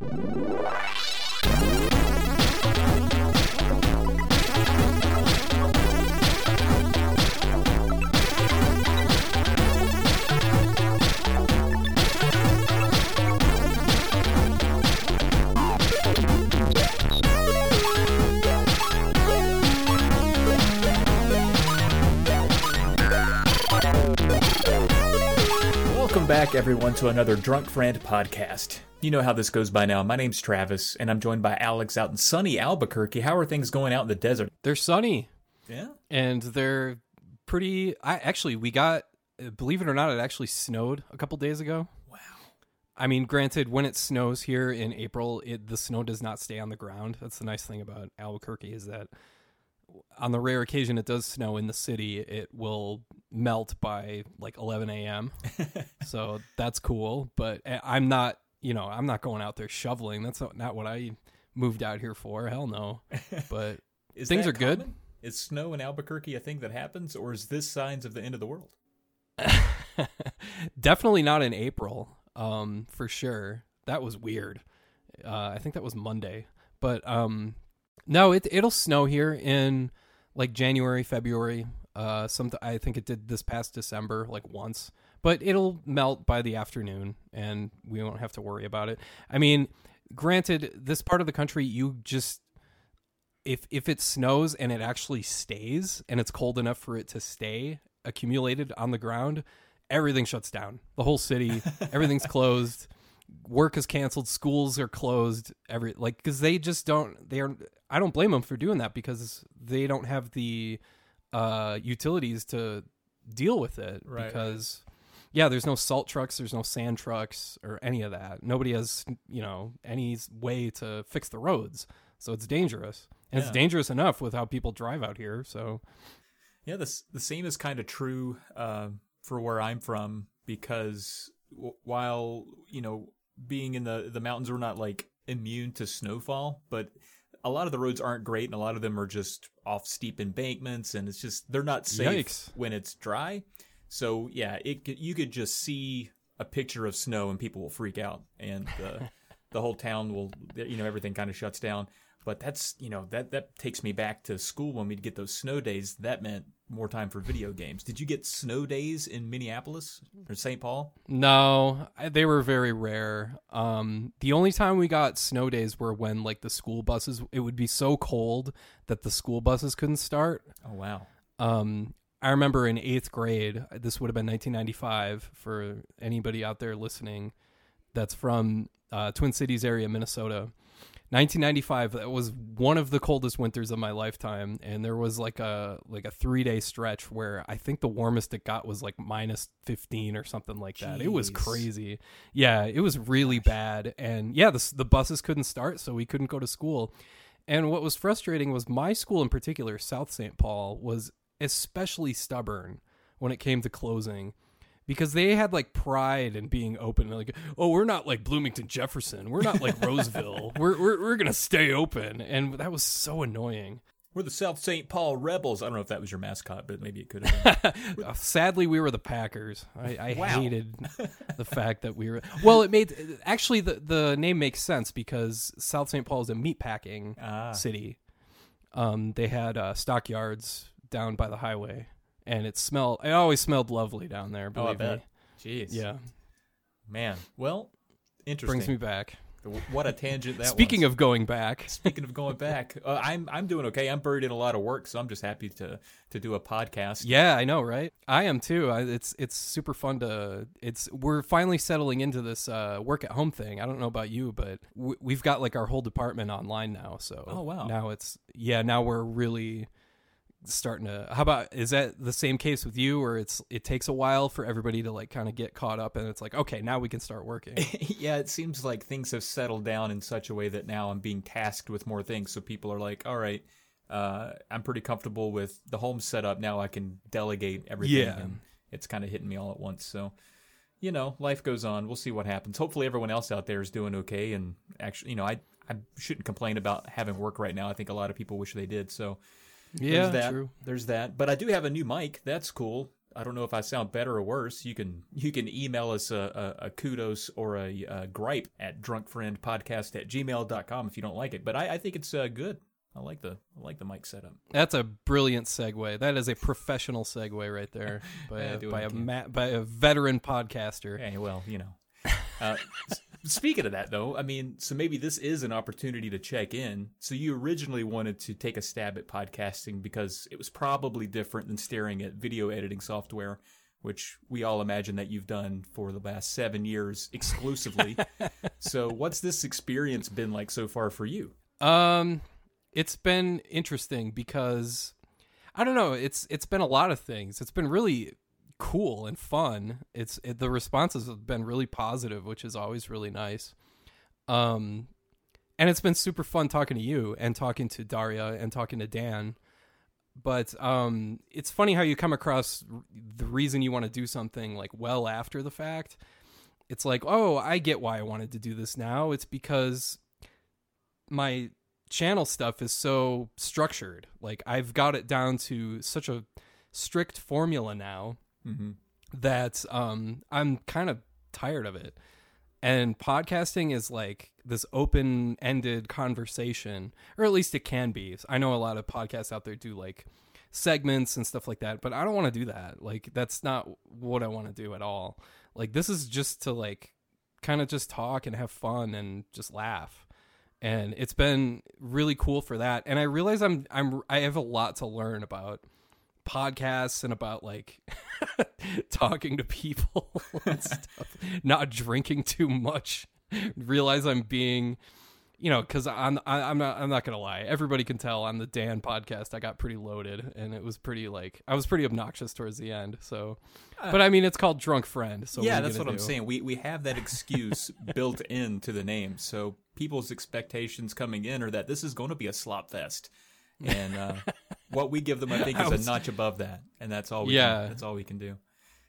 Welcome everyone, to another Drunk Friend podcast. You know how this goes by now. My name's Travis, and I'm joined by Alex out in sunny Albuquerque. How are things going out in the desert? They're sunny Yeah. and they're pretty. I actually we got. Believe it or not, it actually snowed a couple days ago. Wow. I mean, granted, when it snows here in April, it the snow does not stay on the ground. That's the nice thing about Albuquerque is that on the rare occasion it does snow in the city, it will melt by like 11 a.m. so that's cool. But I- I'm not, you know, I'm not going out there shoveling. That's not, not what I moved out here for. Hell no. But Is Things are good. common? Is snow in Albuquerque a thing that happens, or is this signs of the end of the world? definitely not in April, um, for sure. That was weird. Uh, I think that was Monday, but um, no, it it'll snow here in like January, February. Uh, some I think it did this past December, like once, but it'll melt by the afternoon, and we won't have to worry about it. I mean, granted, this part of the country, you just if if it snows and it actually stays and it's cold enough for it to stay accumulated on the ground, everything shuts down. The whole city, everything's closed. Work is canceled. Schools are closed. Every like because they just don't. They are. I don't blame them for doing that because they don't have the uh, utilities to deal with it. Right, because yeah, there's no salt trucks. There's no sand trucks or any of that. Nobody has you know any way to fix the roads. So it's dangerous. And Yeah. it's dangerous enough with how people drive out here. So Yeah, the the same is kind of true uh, for where I'm from because w- while you know being in the the mountains, we're not like immune to snowfall, but a lot of the roads aren't great, and a lot of them are just off steep embankments, and it's just they're not safe Yikes. when it's dry. So yeah, it you could just see a picture of snow, and people will freak out, and uh, the whole town will you know everything kind of shuts down. But that's you know that that takes me back to school when we'd get those snow days. That meant more time for video games. Did you get snow days in Minneapolis or St. Paul? No, I- they were very rare. Um, the only time we got snow days were when like the school buses. It would be so cold that the school buses couldn't start. Oh wow. Um, I remember in eighth grade. This would have been 1995 for anybody out there listening. That's from uh, Twin Cities area, Minnesota. 1995 that was one of the coldest winters of my lifetime and there was like a like a 3 day stretch where i think the warmest it got was like minus 15 or something like that. It was crazy. Yeah it was really bad and yeah the, the buses couldn't start so we couldn't go to school. And what was frustrating was my school in particular south st paul was especially stubborn when it came to closing because they had like pride in being open like oh we're not like bloomington jefferson we're not like roseville we're, we're, we're gonna stay open and that was so annoying We're the South St. Paul Rebels. I don't know if that was your mascot, but maybe it could have been. Uh, sadly we were the packers i, I Wow. hated the fact that we were well it made actually the, the name makes sense because south st paul is a meat packing Ah. city um, they had uh, stockyards down by the highway and it smelled it always smelled lovely down there Oh, I believe bet. me Jeez. yeah Man. Well, interesting. brings me back What a tangent that speaking was. of going back Speaking of going back, uh, I'm I'm doing okay. I'm buried in a lot of work, so I'm just happy to to do a podcast. Yeah, I know, right? I am too. I, it's it's super fun to. It's we're finally settling into this uh, work at home thing. I don't know about you, but w- we've got like our whole department online now. So Oh, wow. now it's yeah. Now we're really starting to. How about is that the same case with you, or it's it takes a while for everybody to like kind of get caught up, and it's like okay, now we can start working. yeah, it seems like things have settled down in such a way that now I'm being tasked with more things. So people are like, all right, uh, I'm pretty comfortable with the home setup. Now I can delegate everything. Yeah. And it's kind of hitting me all at once. So, you know, life goes on. We'll see what happens. Hopefully everyone else out there is doing okay. And actually, you know, I, I shouldn't complain about having work right now. I think a lot of people wish they did. So yeah, there's that. true. There's that. But I do have a new mic. That's cool. I don't know if I sound better or worse. You can you can email us a, a, a kudos or a, a, gripe at drunkfriendpodcast at gmail.com if you don't like it. But I, I think it's uh, good. I like the I like the mic setup. That's a brilliant segue. That is a professional segue right there by, Yeah, a, by a I can. ma- by a veteran podcaster. Yeah, well, you know. Uh, speaking of that, though, I mean, so maybe this is an opportunity to check in. So you originally wanted to take a stab at podcasting because it was probably different than staring at video editing software, which we all imagine that you've done for the last seven years exclusively. so what's this experience been like so far for you? Um, it's been interesting because I don't know. It's it's been a lot of things. It's been really cool and fun. It's it, the responses have been really positive, which is always really nice. Um, and it's been super fun talking to you and talking to Daria and talking to Dan. But um, it's funny how you come across the reason you want to do something like well after the fact. It's like, oh, I get why I wanted to do this now. It's because my channel stuff is so structured. Like I've got it down to such a strict formula now Mm-hmm. that um I'm kind of tired of it. And podcasting is like this open-ended conversation, or at least it can be. I know a lot of podcasts out there do like segments and stuff like that, but I don't want to do that. Like that's not what I want to do at all. Like this is just to like kind of just talk and have fun and just laugh. And it's been really cool for that. And I realize I'm I'm I have a lot to learn about podcasts and about like talking to people and stuff, not drinking too much. Realize I'm being, you know, because I'm I, I'm not I'm not gonna lie. Everybody can tell on the Dan podcast I got pretty loaded and it was pretty like I was pretty obnoxious towards the end. So, but I mean it's called Drunk Friend. So yeah, that's what I'm saying. We we have that excuse built into the name, so people's expectations coming in are that this is going to be a slop fest, and uh, what we give them, I think, I is was- a notch above that, and that's all. We Yeah. can, that's all we can do.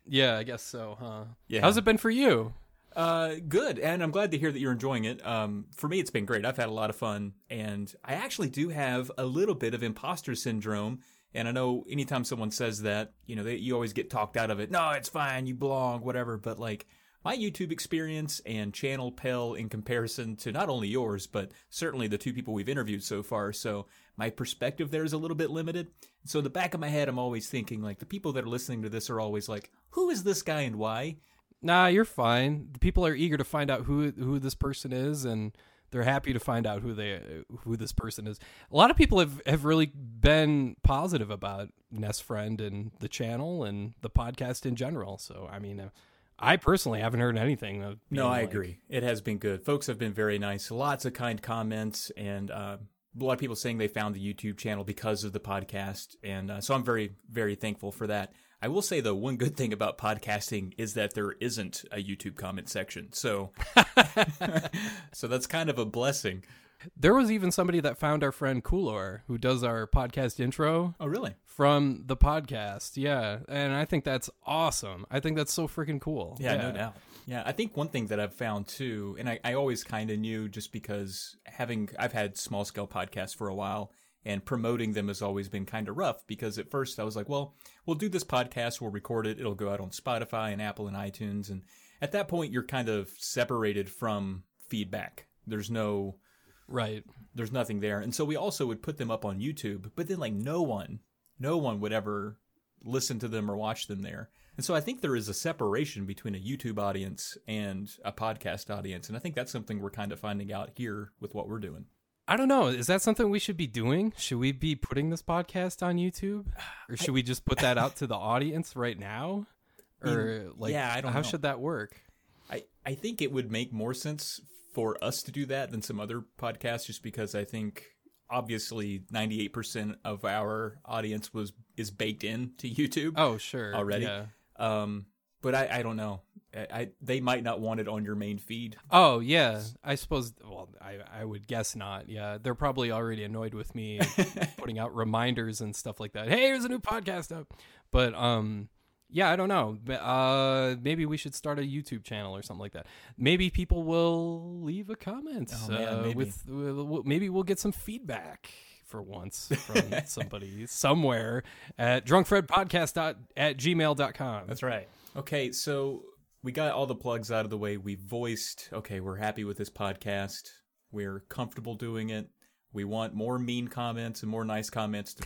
Yeah, I guess so, huh? Yeah. How's it been for you? Uh, good, and I'm glad to hear that you're enjoying it. Um, for me, it's been great. I've had a lot of fun, and I actually do have a little bit of imposter syndrome. And I know anytime someone says that, you know, they, you always get talked out of it. No, it's fine. You belong, whatever. But like my YouTube experience and channel pale in comparison to not only yours, but certainly the two people we've interviewed so far. So my perspective there is a little bit limited. So in the back of my head, I'm always thinking like the people that are listening to this are always like, who is this guy and why? Nah, you're fine. The people are eager to find out who who this person is, and they're happy to find out who they who this person is. A lot of people have have really been positive about Nest Friend and the channel and the podcast in general. So I mean, uh, I personally haven't heard anything. Of No, I like- agree. It has been good. Folks have been very nice. Lots of kind comments, and uh, a lot of people saying they found the YouTube channel because of the podcast. And uh, so I'm very, very thankful for that. I will say, though, one good thing about podcasting is that there isn't a YouTube comment section. So, so that's kind of a blessing. There was even somebody that found our friend Coolor, who does our podcast intro Oh, really? from the podcast. Yeah, and I think that's awesome. I think that's so freaking cool. Yeah, no doubt. Yeah, I think one thing that I've found too, and I, I always kind of knew just because having, I've had small scale podcasts for a while and promoting them has always been kind of rough because at first I was like, well, we'll do this podcast, we'll record it, it'll go out on Spotify and Apple and iTunes. And at that point, you're kind of separated from feedback. There's no, Right. there's nothing there. And so we also would put them up on YouTube, but then like no one, no one would ever listen to them or watch them there. And so I think there is a separation between a YouTube audience and a podcast audience. And I think that's something we're kind of finding out here with what we're doing. I don't know. Is that something we should be doing? Should we be putting this podcast on YouTube, or should we just put that out to the audience right now? Or like, yeah, I don't how know. should that work? I, I think it would make more sense for us to do that than some other podcasts just because I think obviously 98% of our audience was is baked in to YouTube. Oh, sure. Already? Yeah. Um, but I, I don't know. I, I they might not want it on your main feed. Oh, yeah. I suppose. Well, I I would guess not. Yeah, they're probably already annoyed with me putting out reminders and stuff like that. Hey, here's a new podcast up. But um, yeah, I don't know. But, Uh, maybe we should start a YouTube channel or something like that. Maybe people will leave a comment. Oh, man, uh, maybe. with, with maybe we'll get some feedback for once from somebody somewhere at drunkfriendpodcast at gmail.com. That's right. Okay, so we got all the plugs out of the way. We voiced, okay, we're happy with this podcast. We're comfortable doing it. We want more mean comments and more nice comments to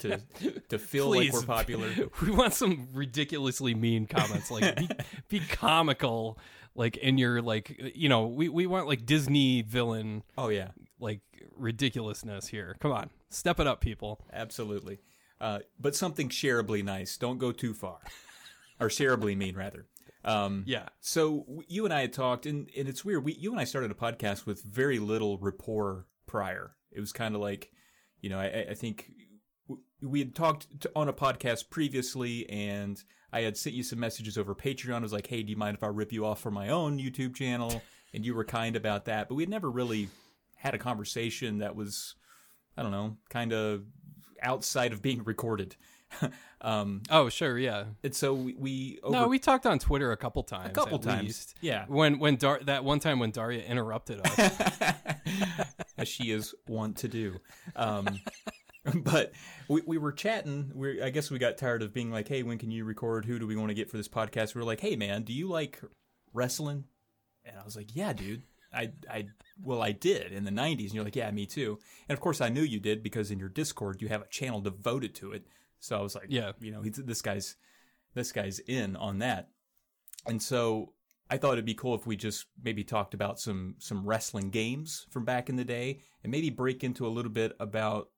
to, to, to feel like we're popular. We want some ridiculously mean comments. Like be, be comical, like in your like you know, we, we want like Disney villain Oh yeah, like ridiculousness here. Come on. Step it up, people. absolutely. Uh, but something shareably nice. Don't go too far, or shareably mean rather. Um, Yeah. So you and I had talked, and, and it's weird. We you and I started a podcast with very little rapport prior. It was kind of like, you know, I, I- think we had talked to, on a podcast previously, and I had sent you some messages over Patreon. I was like, hey, do you mind if I rip you off for my own YouTube channel? And you were kind about that, but we had never really had a conversation that was, I don't know, kind of outside of being recorded. um, Oh, sure, yeah. and so we, we over No, we talked on Twitter a couple times. a couple times, least. yeah. When when Dar- that one time when Daria interrupted us. as she is wont to do. Um, but we, we were chatting. We I guess we got tired of being like, "Hey, when can you record? Who do we want to get for this podcast?" We were like, "Hey, man, do you like wrestling?" And I was like, "Yeah, dude. I I well, I did in the '90s." And you're like, "Yeah, me too." And of course, I knew you did because in your Discord you have a channel devoted to it. So I was like, Yeah. you know, he's, this guy's this guy's in on that." And so I thought it'd be cool if we just maybe talked about some some wrestling games from back in the day and maybe break into a little bit about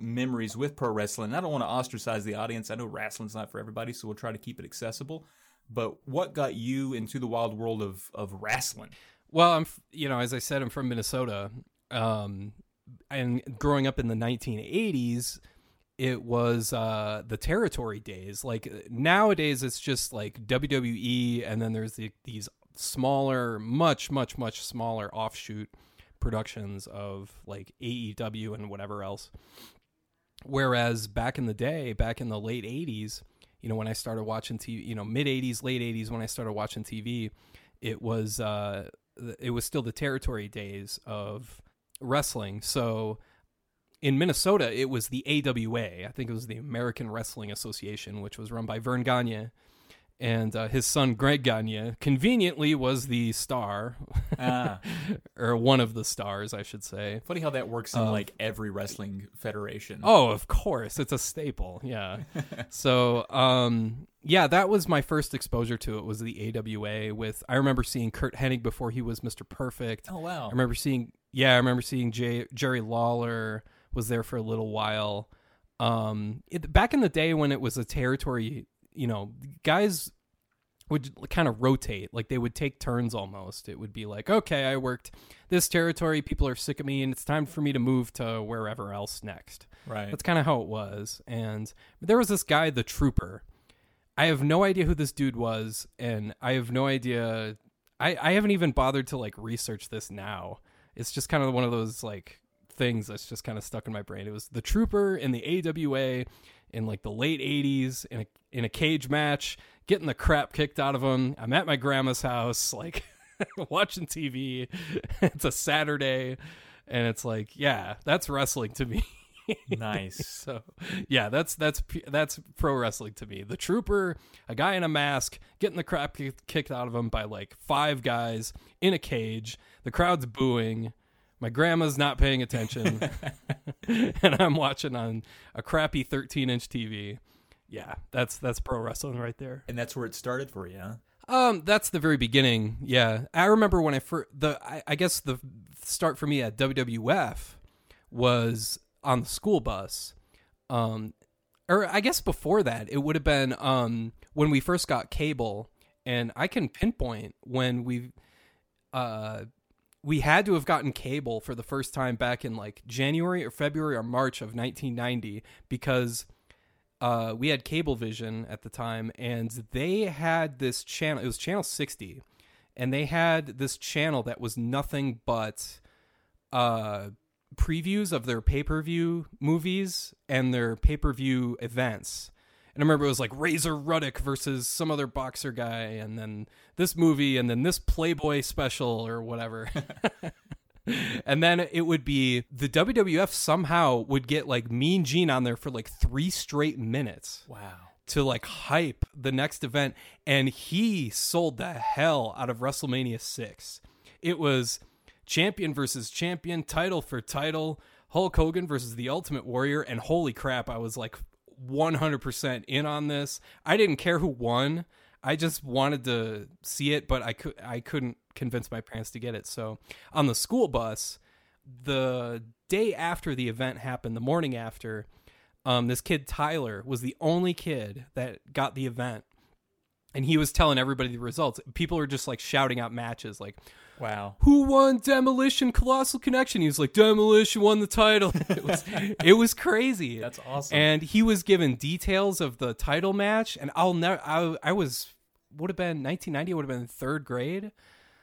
memories with pro wrestling. I don't want to ostracize the audience. I know wrestling's not for everybody, so we'll try to keep it accessible. But what got you into the wild world of of wrestling? Well, I'm you know, as I said, I'm from Minnesota, um, and growing up in the 1980s, it was uh, the territory days. Like nowadays, it's just like WWE, and then there's the, these smaller, much, much, much smaller offshoot productions of like AEW and whatever else. Whereas back in the day, back in the late 80s, you know, when I started watching TV, you know, mid 80s, late 80s, when I started watching TV, it was uh, it was still the territory days of wrestling. So in Minnesota, it was the AWA. I think it was the American Wrestling Association, which was run by Vern Gagne. And uh, his son Greg Gagne conveniently was the star, Ah, or one of the stars, I should say. funny how that works in like every wrestling federation. Oh, of course, it's a staple. Yeah. so, um, yeah, that was my first exposure to it. Was the AWA with? I remember seeing Curt Hennig before he was Mr. Perfect. Oh, wow. I remember seeing. Yeah, I remember seeing Jay, Jerry Lawler was there for a little while. Um, it, back in the day when it was a territory, you know, guys would kind of rotate like they would take turns almost it would be like okay i worked this territory people are sick of me and it's time for me to move to wherever else next right. that's kind of how it was. And there was this guy, the Trooper. I have no idea who this dude was, and I have no idea. I, I haven't even bothered to like research this now. It's just kind of one of those like things that's just kind of stuck in my brain. It was the Trooper in the AWA in like the late '80s in a in a cage match, getting the crap kicked out of him. I'm at my grandma's house, like watching TV. it's a Saturday, and it's like, yeah, that's wrestling to me. nice. So, yeah, that's that's that's pro wrestling to me. The trooper, a guy in a mask, getting the crap kicked out of him by like five guys in a cage. The crowd's booing. My grandma's not paying attention, and I'm watching on a crappy 13 inch TV. Yeah, that's that's pro wrestling right there. And that's where it started for you, huh? Um, that's the very beginning. Yeah, I remember when I first the I, I guess the start for me at WWF was on the school bus. Um, or I guess before that, it would have been um when we first got cable, and I can pinpoint when we uh we had to have gotten cable for the first time back in like January or February or March of 1990 because uh, we had Cablevision at the time, and they had this channel. It was channel 60, and they had this channel that was nothing but uh, previews of their pay per view movies and their pay per view events. And I remember it was like Razor Ruddock versus some other boxer guy, and then this movie, and then this Playboy special or whatever. and then it would be the WWF somehow would get like Mean Gene on there for like three straight minutes Wow. to like hype the next event, and he sold the hell out of WrestleMania six. It was champion versus champion, title for title, Hulk Hogan versus the Ultimate Warrior, and holy crap, I was like 100% in on this. I didn't care who won. I just wanted to see it, but I could I couldn't convince my parents to get it. So on the school bus, the day after the event happened, the morning after, um, this kid Tyler was the only kid that got the event, and he was telling everybody the results. People were just like shouting out matches, like Wow. who won Demolition Colossal Connection? He was like, Demolition won the title. it was it was crazy. That's awesome. And he was given details of the title match, and I'll never. I, I was would have been 1990. Would have been third grade.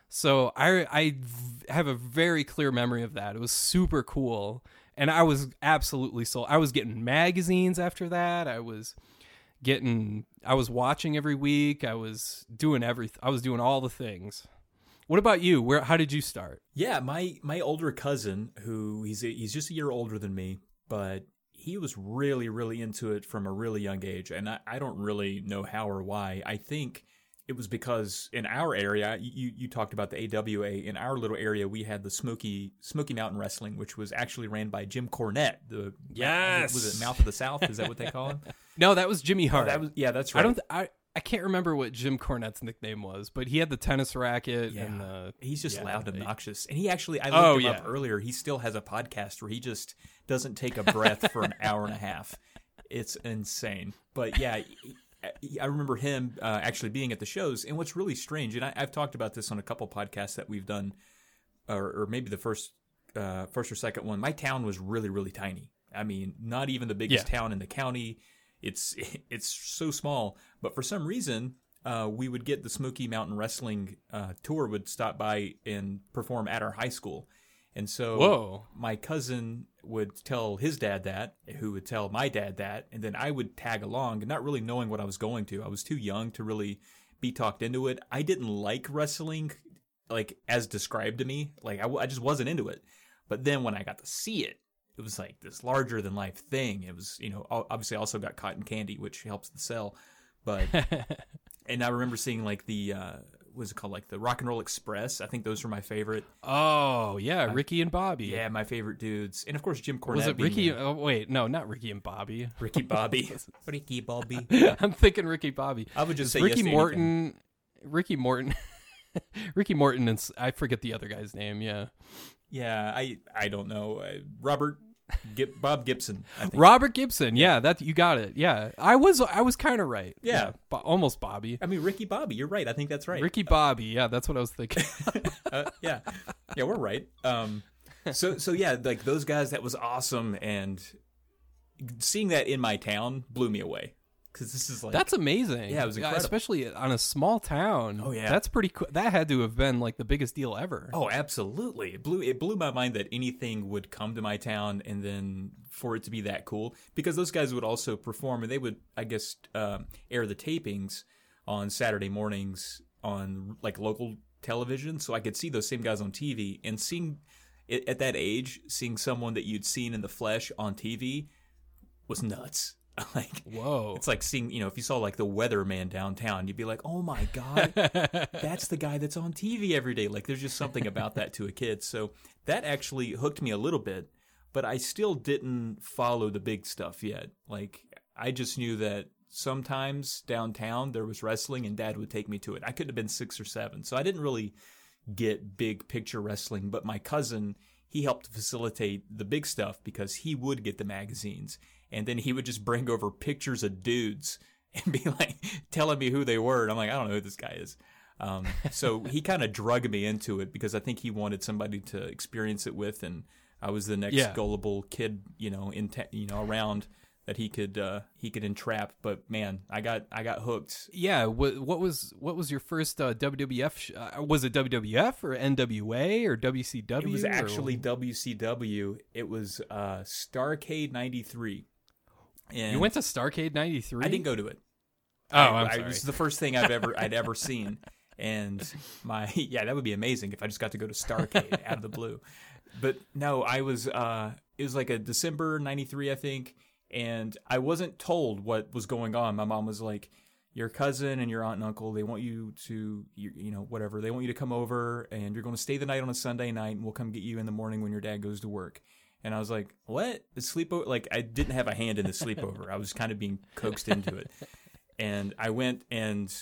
So I I v- have a very clear memory of that. It was super cool, and I was absolutely sold. I was getting magazines after that. I was getting. I was watching every week. I was doing everything. I was doing all the things. What about you? Where? How did you start? Yeah, my my older cousin, who he's a, he's just a year older than me, but he was really really into it from a really young age, and I, I don't really know how or why. I think it was because in our area, you you talked about the AWA. In our little area, we had the Smoky Smoky Mountain Wrestling, which was actually ran by Jim Cornette. The Yes. was it Mouth of the South? Is that what they call him? No, that was Jimmy oh, Hart. that was yeah, that's right. I don't. Th- I I can't remember what Jim Cornette's nickname was, but he had the tennis racket Yeah. and the. He's just yeah, loud and obnoxious. And he actually, I looked Oh, him yeah. up earlier. He still has a podcast where he just doesn't take a breath for an hour and a half. It's insane. But yeah, I remember him uh, actually being at the shows. And what's really strange, and I, I've talked about this on a couple podcasts that we've done, or, or maybe the first, uh, first or second one. My town was really, really tiny. I mean, not even the biggest town in the county. It's it's so small, but for some reason, uh, we would get the Smoky Mountain Wrestling uh, tour would stop by and perform at our high school, and so Whoa. my cousin would tell his dad that, who would tell my dad that, and then I would tag along, not really knowing what I was going to. I was too young to really be talked into it. I didn't like wrestling, like as described to me. Like I just wasn't into it. But then when I got to see it, it was like this larger than life thing. It was, you know, obviously also got cotton candy, which helps the sell. But and I remember seeing like the uh, what is it called, like the Rock and Roll Express. I think those were my favorite. Oh yeah, Ricky and Bobby. Yeah, my favorite dudes, and of course Jim Cornette. Was it Ricky? Oh, wait, no, not Ricky and Bobby. Ricky Bobby. Ricky Bobby. Yeah. I'm thinking Ricky Bobby. I would just say Ricky yes to Morton. anything. Ricky Morton. Ricky Morton and I forget the other guy's name. Yeah, Yeah, I I don't know. Uh, Robert Gib- Bob Gibson. I think. Robert Gibson. Yeah, that you got it. Yeah, I was I was kind of right. Yeah. Bo- almost Bobby. I mean Ricky Bobby. You're right. I think that's right. Ricky Bobby. Yeah, that's what I was thinking. uh, yeah, yeah, we're right. Um, so so yeah, like those guys, that was awesome, and seeing that in my town blew me away because this is like That's amazing. Yeah, it was incredible. especially on a small town. Oh, yeah. that's pretty cool. That had to have been like the biggest deal ever. Oh, absolutely! It blew it blew my mind that anything would come to my town, and then for it to be that cool, because those guys would also perform, and they would, I guess, um, air the tapings on Saturday mornings on like local television, so I could see those same guys on TV, and seeing at that age, seeing someone that you'd seen in the flesh on TV was nuts. like Whoa. it's like seeing, you know, if you saw like the weatherman downtown, you'd be like, "Oh my god, that's the guy that's on TV every day." Like there's just something about that to a kid. So that actually hooked me a little bit, but I still didn't follow the big stuff yet. Like I just knew that sometimes downtown there was wrestling and dad would take me to it. I couldn't have been 6 or 7. So I didn't really get big picture wrestling, but my cousin, he helped facilitate the big stuff because he would get the magazines and then he would just bring over pictures of dudes and be like telling me who they were. And I'm like, I don't know who this guy is. Um, so he kind of drug me into it because I think he wanted somebody to experience it with, and I was the next Yeah. gullible kid, you know, in te- you know around that he could uh, he could entrap. But man, I got I got hooked. yeah. What, what was what was your first uh, WWF? Sh- uh, was it WWF or NWA or WCW? It was or- actually WCW. It was uh, Starcade '93. And you went to Starcade '93. I didn't go to it. Oh, I, I'm I- sorry. This is the first thing I've ever I'd ever seen, and my yeah, that would be amazing if I just got to go to Starcade out of the blue. but no, I was. uh It was like a December '93, I think, and I wasn't told what was going on. My mom was like, "Your cousin and your aunt and uncle, they want you to, you, you know, whatever. They want you to come over, and you're going to stay the night on a Sunday night, and we'll come get you in the morning when your dad goes to work." And I was like, "What? The sleepover? Like, I didn't have a hand in the sleepover. I was kind of being coaxed into it." And I went, and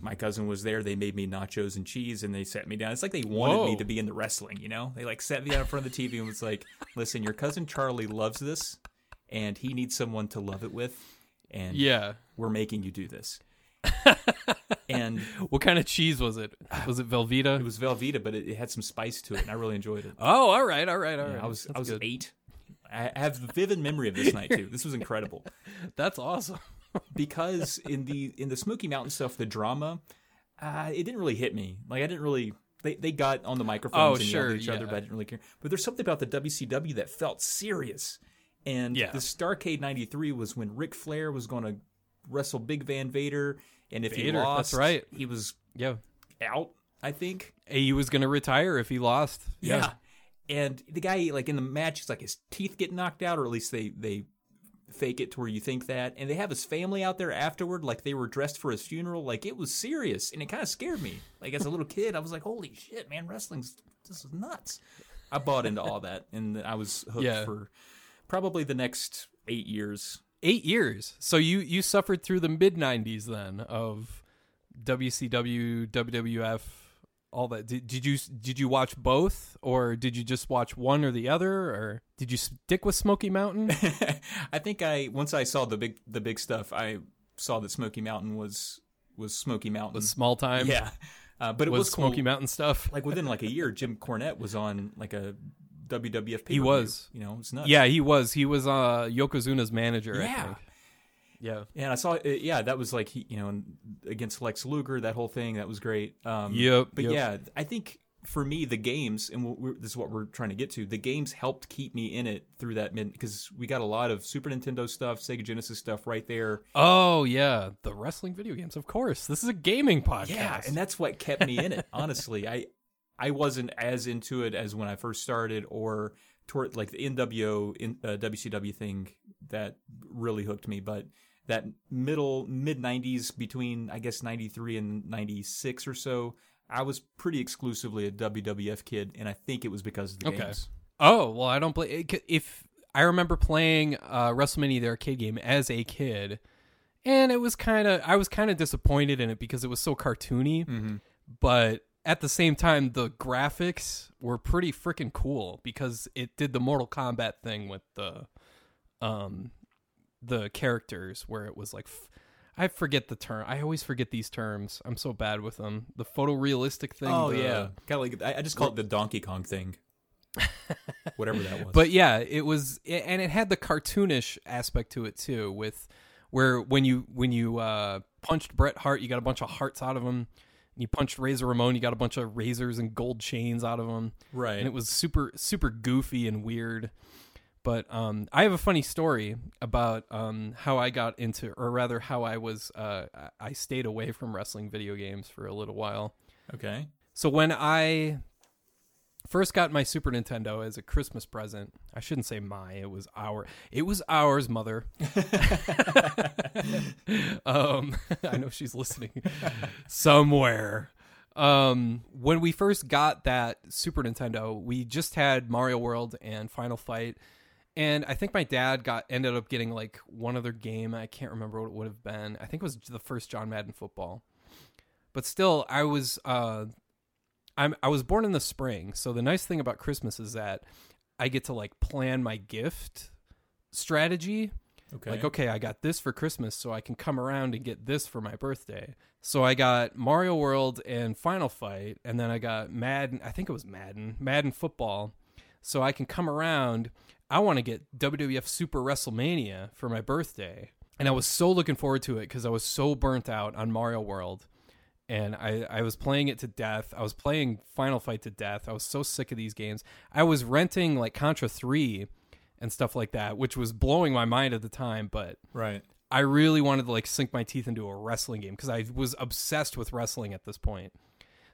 my cousin was there. They made me nachos and cheese, and they sat me down. It's like they wanted me to be in the wrestling, you know? They like sat me down in front of the TV and was like, "Listen, your cousin Charlie loves this, and he needs someone to love it with, and Yeah. we're making you do this." and What kind of cheese was it? Was it Velveeta? it was Velveeta, but it, it had some spice to it, and I really enjoyed it. oh, all right, all right, all right. Yeah, I was That's I was good. eight. I have vivid memory of this night too. This was incredible That's awesome. because in the in the Smoky Mountain stuff, the drama, uh, it didn't really hit me. Like I didn't really. They, they got on the microphones Oh, and yelled sure, at each other, yeah. but I didn't really care. But there's something about the WCW that felt serious. And Yeah. the Starcade '93 was when Ric Flair was going to wrestle Big Van Vader, and if he Vader, that's right. he was Yeah. out. I think. He was going to retire if he lost. Yeah. And the guy, like in the match, it's like his teeth get knocked out, or at least they they fake it to where you think that. And they have his family out there afterward, like they were dressed for his funeral. Like it was serious, and it kind of scared me. Like as a little kid, I was like, "Holy shit, man! Wrestling's this is nuts." I bought into all that, and I was hooked Yeah. for probably the next eight years. Eight years. So you you suffered through the mid '90s then of WCW, WWF, all that. Did, did you did you watch both, or did you just watch one or the other, or did you stick with Smoky Mountain? I think I once I saw the big the big stuff, I saw that Smoky Mountain was was Smoky Mountain. Was small time? yeah, uh, but it Was, was, cool. Smoky Mountain stuff? like within like a year, Jim Cornette was on like a WWF. He was. You know, it's nuts. Yeah, he was. He was uh, Yokozuna's manager. I Yeah. think. Yeah. and I saw. uh, Yeah, that was like he, you know, against Lex Luger, that whole thing. That was great. Um, Yep, But yep. yeah, I think for me, the games, and we're, this is what we're trying to get to. The games helped keep me in it through that mid because we got a lot of Super Nintendo stuff, Sega Genesis stuff right there. Oh yeah, the wrestling video games. Of course, this is a gaming podcast. Yeah, and that's what kept me in it. Honestly, I I wasn't as into it as when I first started, or toward like the NWO in, uh, WCW thing that really hooked me. But that middle mid '90s, between I guess '93 and '96 or so, I was pretty exclusively a WWF kid, and I think it was because of the Okay. games. Oh well, I don't play. If I remember playing uh, WrestleMania the arcade game as a kid, and it was kind of I was kind of disappointed in it because it was so cartoony. Mm-hmm. But at the same time, the graphics were pretty freaking cool because it did the Mortal Kombat thing with the um the characters where it was like. F- I forget the term. I always forget these terms. I'm so bad with them. The photorealistic thing. Oh the- yeah, kind of like I, I just call it the Donkey Kong thing, whatever that was. But yeah, it was, and it had the cartoonish aspect to it too, with where when you when you uh, punched Bret Hart, you got a bunch of hearts out of him. And you punched Razor Ramon, you got a bunch of razors and gold chains out of him, right, and it was super super goofy and weird. But um, I have a funny story about um, how I got into, or rather, how I was uh, I- I stayed away from wrestling video games for a little while. okay. So when I first got my Super Nintendo as a Christmas present, I shouldn't say my, it was our. It was ours, mother. um I know she's listening somewhere. Um when we first got that Super Nintendo, we just had Mario World and Final Fight. And I think my dad got ended up getting like one other game. I can't remember what it would have been. I think it was the first John Madden football. But still, I was uh I'm I was born in the spring, so the nice thing about Christmas is that I get to like plan my gift strategy. Okay. Like, okay, I got this for Christmas, so I can come around and get this for my birthday. So I got Mario World and Final Fight, and then I got Madden. I think it was Madden, Madden football. So I can come around. I want to get WWF Super WrestleMania for my birthday, and I was so looking forward to it because I was so burnt out on Mario World and I, I was playing it to death. I was playing Final Fight to death. I was so sick of these games. I was renting like Contra 3 and stuff like that, which was blowing my mind at the time, but right. I really wanted to like sink my teeth into a wrestling game because I was obsessed with wrestling at this point.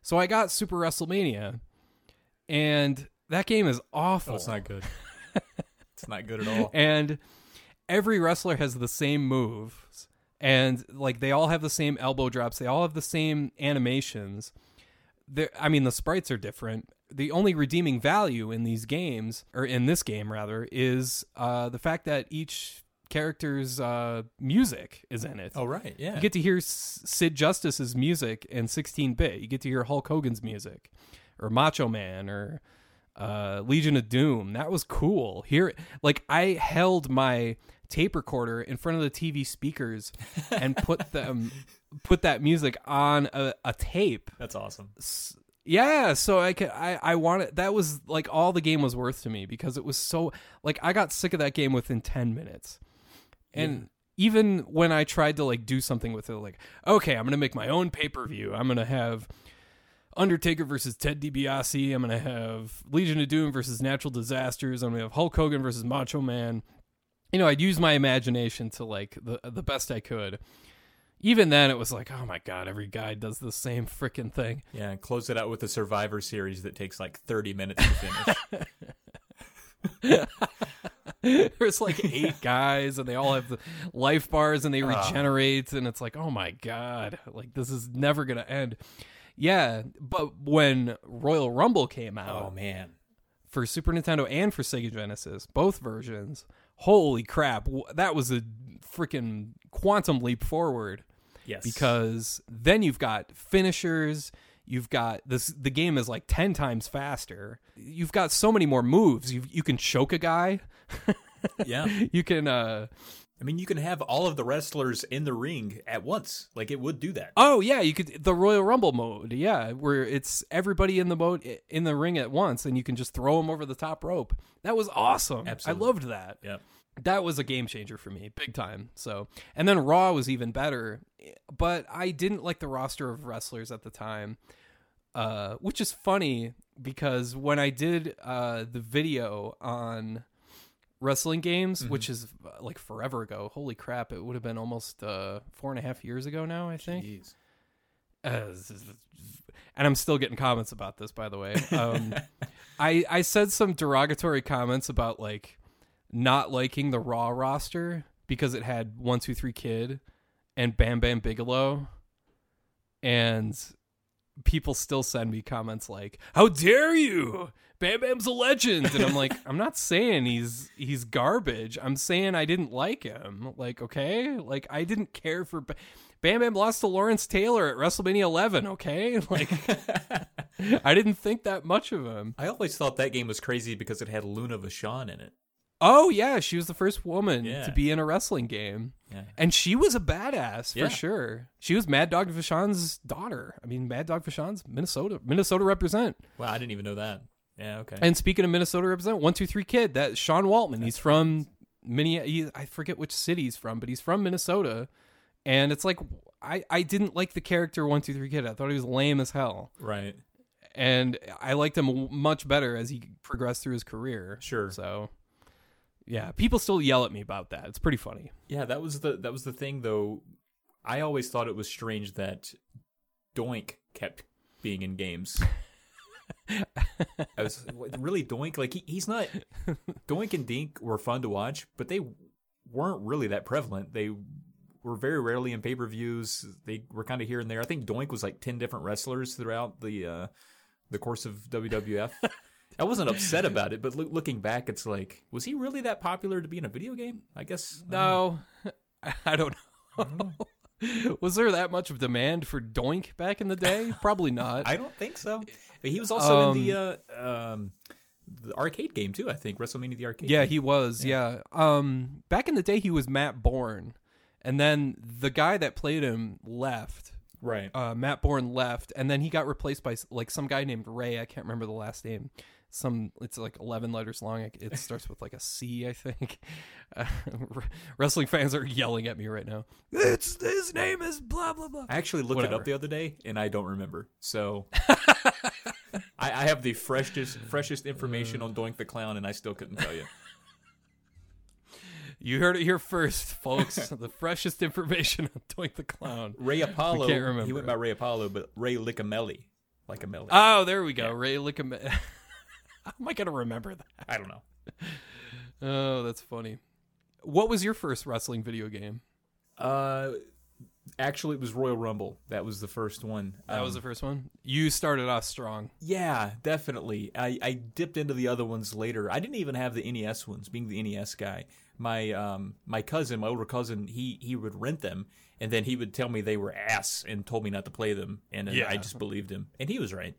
So I got Super WrestleMania, and That game is awful. Oh, it's not good. it's not good at all. and every wrestler has the same moves and like they all have the same elbow drops they all have the same animations They're, i mean the sprites are different the only redeeming value in these games or in this game rather is uh, the fact that each character's uh, music is in it Oh right, yeah. you get to hear S- Sid Justice's music in 16 bit. You get to hear Hulk Hogan's music, or Macho Man, or uh, Legion of Doom. That was cool. Here, like I held my tape recorder in front of the TV speakers and put them put that music on a, a tape. That's awesome. S- Yeah, so I could I I wanted that was like all the game was worth to me because it was so like I got sick of that game within 10 minutes. And even when I tried to like do something with it like okay, I'm going to make my own pay-per-view. I'm going to have Undertaker versus Ted DiBiase. I'm going to have Legion of Doom versus Natural Disasters. I'm going to have Hulk Hogan versus Macho Man. You know, I'd use my imagination to like the the best I could. Even then, it was like, oh my god, every guy does the same freaking thing. Yeah, and close it out with a Survivor series that takes like 30 minutes to finish. There's like eight guys, and they all have the life bars, and they Ah. regenerate, and it's like, oh my god, like this is never gonna end. Yeah, but when Royal Rumble came out oh man. for Super Nintendo and for Sega Genesis, both versions, holy crap, that was a freaking quantum leap forward. Yes. because then you've got finishers you've got this the game is like 10 times faster you've got so many more moves you you can choke a guy yeah. you can uh I mean, you can have all of the wrestlers in the ring at once. Like it would do that. oh yeah you could the royal rumble mode yeah where it's everybody in the mode in the ring at once and you can just throw them over the top rope that was awesome Absolutely. i loved that Yeah. that was a game changer for me big time so and then raw was even better but i didn't like the roster of wrestlers at the time uh, which is funny because when i did uh, the video on wrestling games which is uh, like forever ago. Holy crap it would have been almost uh, four and a half years ago now i think. Uh, and I'm still getting comments about this, by the way. Um, I I said some derogatory comments about like not liking the Raw roster because it had one two three Kid and Bam Bam Bigelow, and people still send me comments like, "How dare you!" Bam Bam's a legend, and I'm like, I'm not saying he's he's garbage. I'm saying I didn't like him. Like, okay, like I didn't care for. Ba- Bam Bam lost to Lawrence Taylor at WrestleMania 11. Okay, like I didn't think that much of him. I always thought that game was crazy because it had Luna Vachon in it. Oh yeah, she was the first woman Yeah. to be in a wrestling game, Yeah. and she was a badass for Yeah. sure. She was Mad Dog Vachon's daughter. I mean, Mad Dog Vachon's Minnesota, Minnesota represent. Wow, I didn't even know that. Yeah, okay. And speaking of Minnesota represent, one two three kid that Sean Waltman. he's from Minne. He, I forget which city he's from, but he's from Minnesota. And it's like I I didn't like the character one two three kid. I thought he was lame as hell, right. and I liked him much better as he progressed through his career. Sure. So, yeah, people still yell at me about that. It's pretty funny. Yeah, that was the that was the thing though. I always thought it was strange that Doink kept being in games. I was really Doink like he, he's not Doink and Dink were fun to watch, but they weren't really that prevalent. They were very rarely in pay-per-views. They were kind of here and there. I think Doink was like 10 different wrestlers throughout the uh the course of WWF. I wasn't upset about it, but loo- looking back it's like was he really that popular to be in a video game? I guess I don't know. No, I don't know. Was there that much of demand for Doink back in the day? Probably not. I don't think so. But he was also in the Um, uh, um, the arcade game too. I think WrestleMania the arcade. Yeah, game. he was. Yeah. Um, back in the day, he was Matt Borne, and then the guy that played him left. right. Uh, Matt Borne left, and then he got replaced by like some guy named Ray. I can't remember the last name. Some it's like eleven letters long. It- It starts with like a C, I think. Uh, wrestling fans are yelling at me right now. It's his name is blah blah blah. I actually looked it up the other day and I don't remember. So I, I have the freshest freshest information on Doink the Clown and I still couldn't tell you. You heard it here first, folks. the freshest information on Doink the Clown. Ray Apollo. can't remember. He went by Ray Apollo, but Ray a melly. Oh, there we go. Ray Licameli. How am I gonna remember that? I don't know. Oh, that's funny. What was your first wrestling video game? Uh, actually, it was Royal Rumble. That was the first one. That was Um, the first one. You started off strong. Yeah, definitely. I, I dipped into the other ones later. I didn't even have the NES ones, being the NES guy. My um my cousin, my older cousin, he he would rent them and then he would tell me they were ass and told me not to play them and Yeah. I just believed him. And he was right.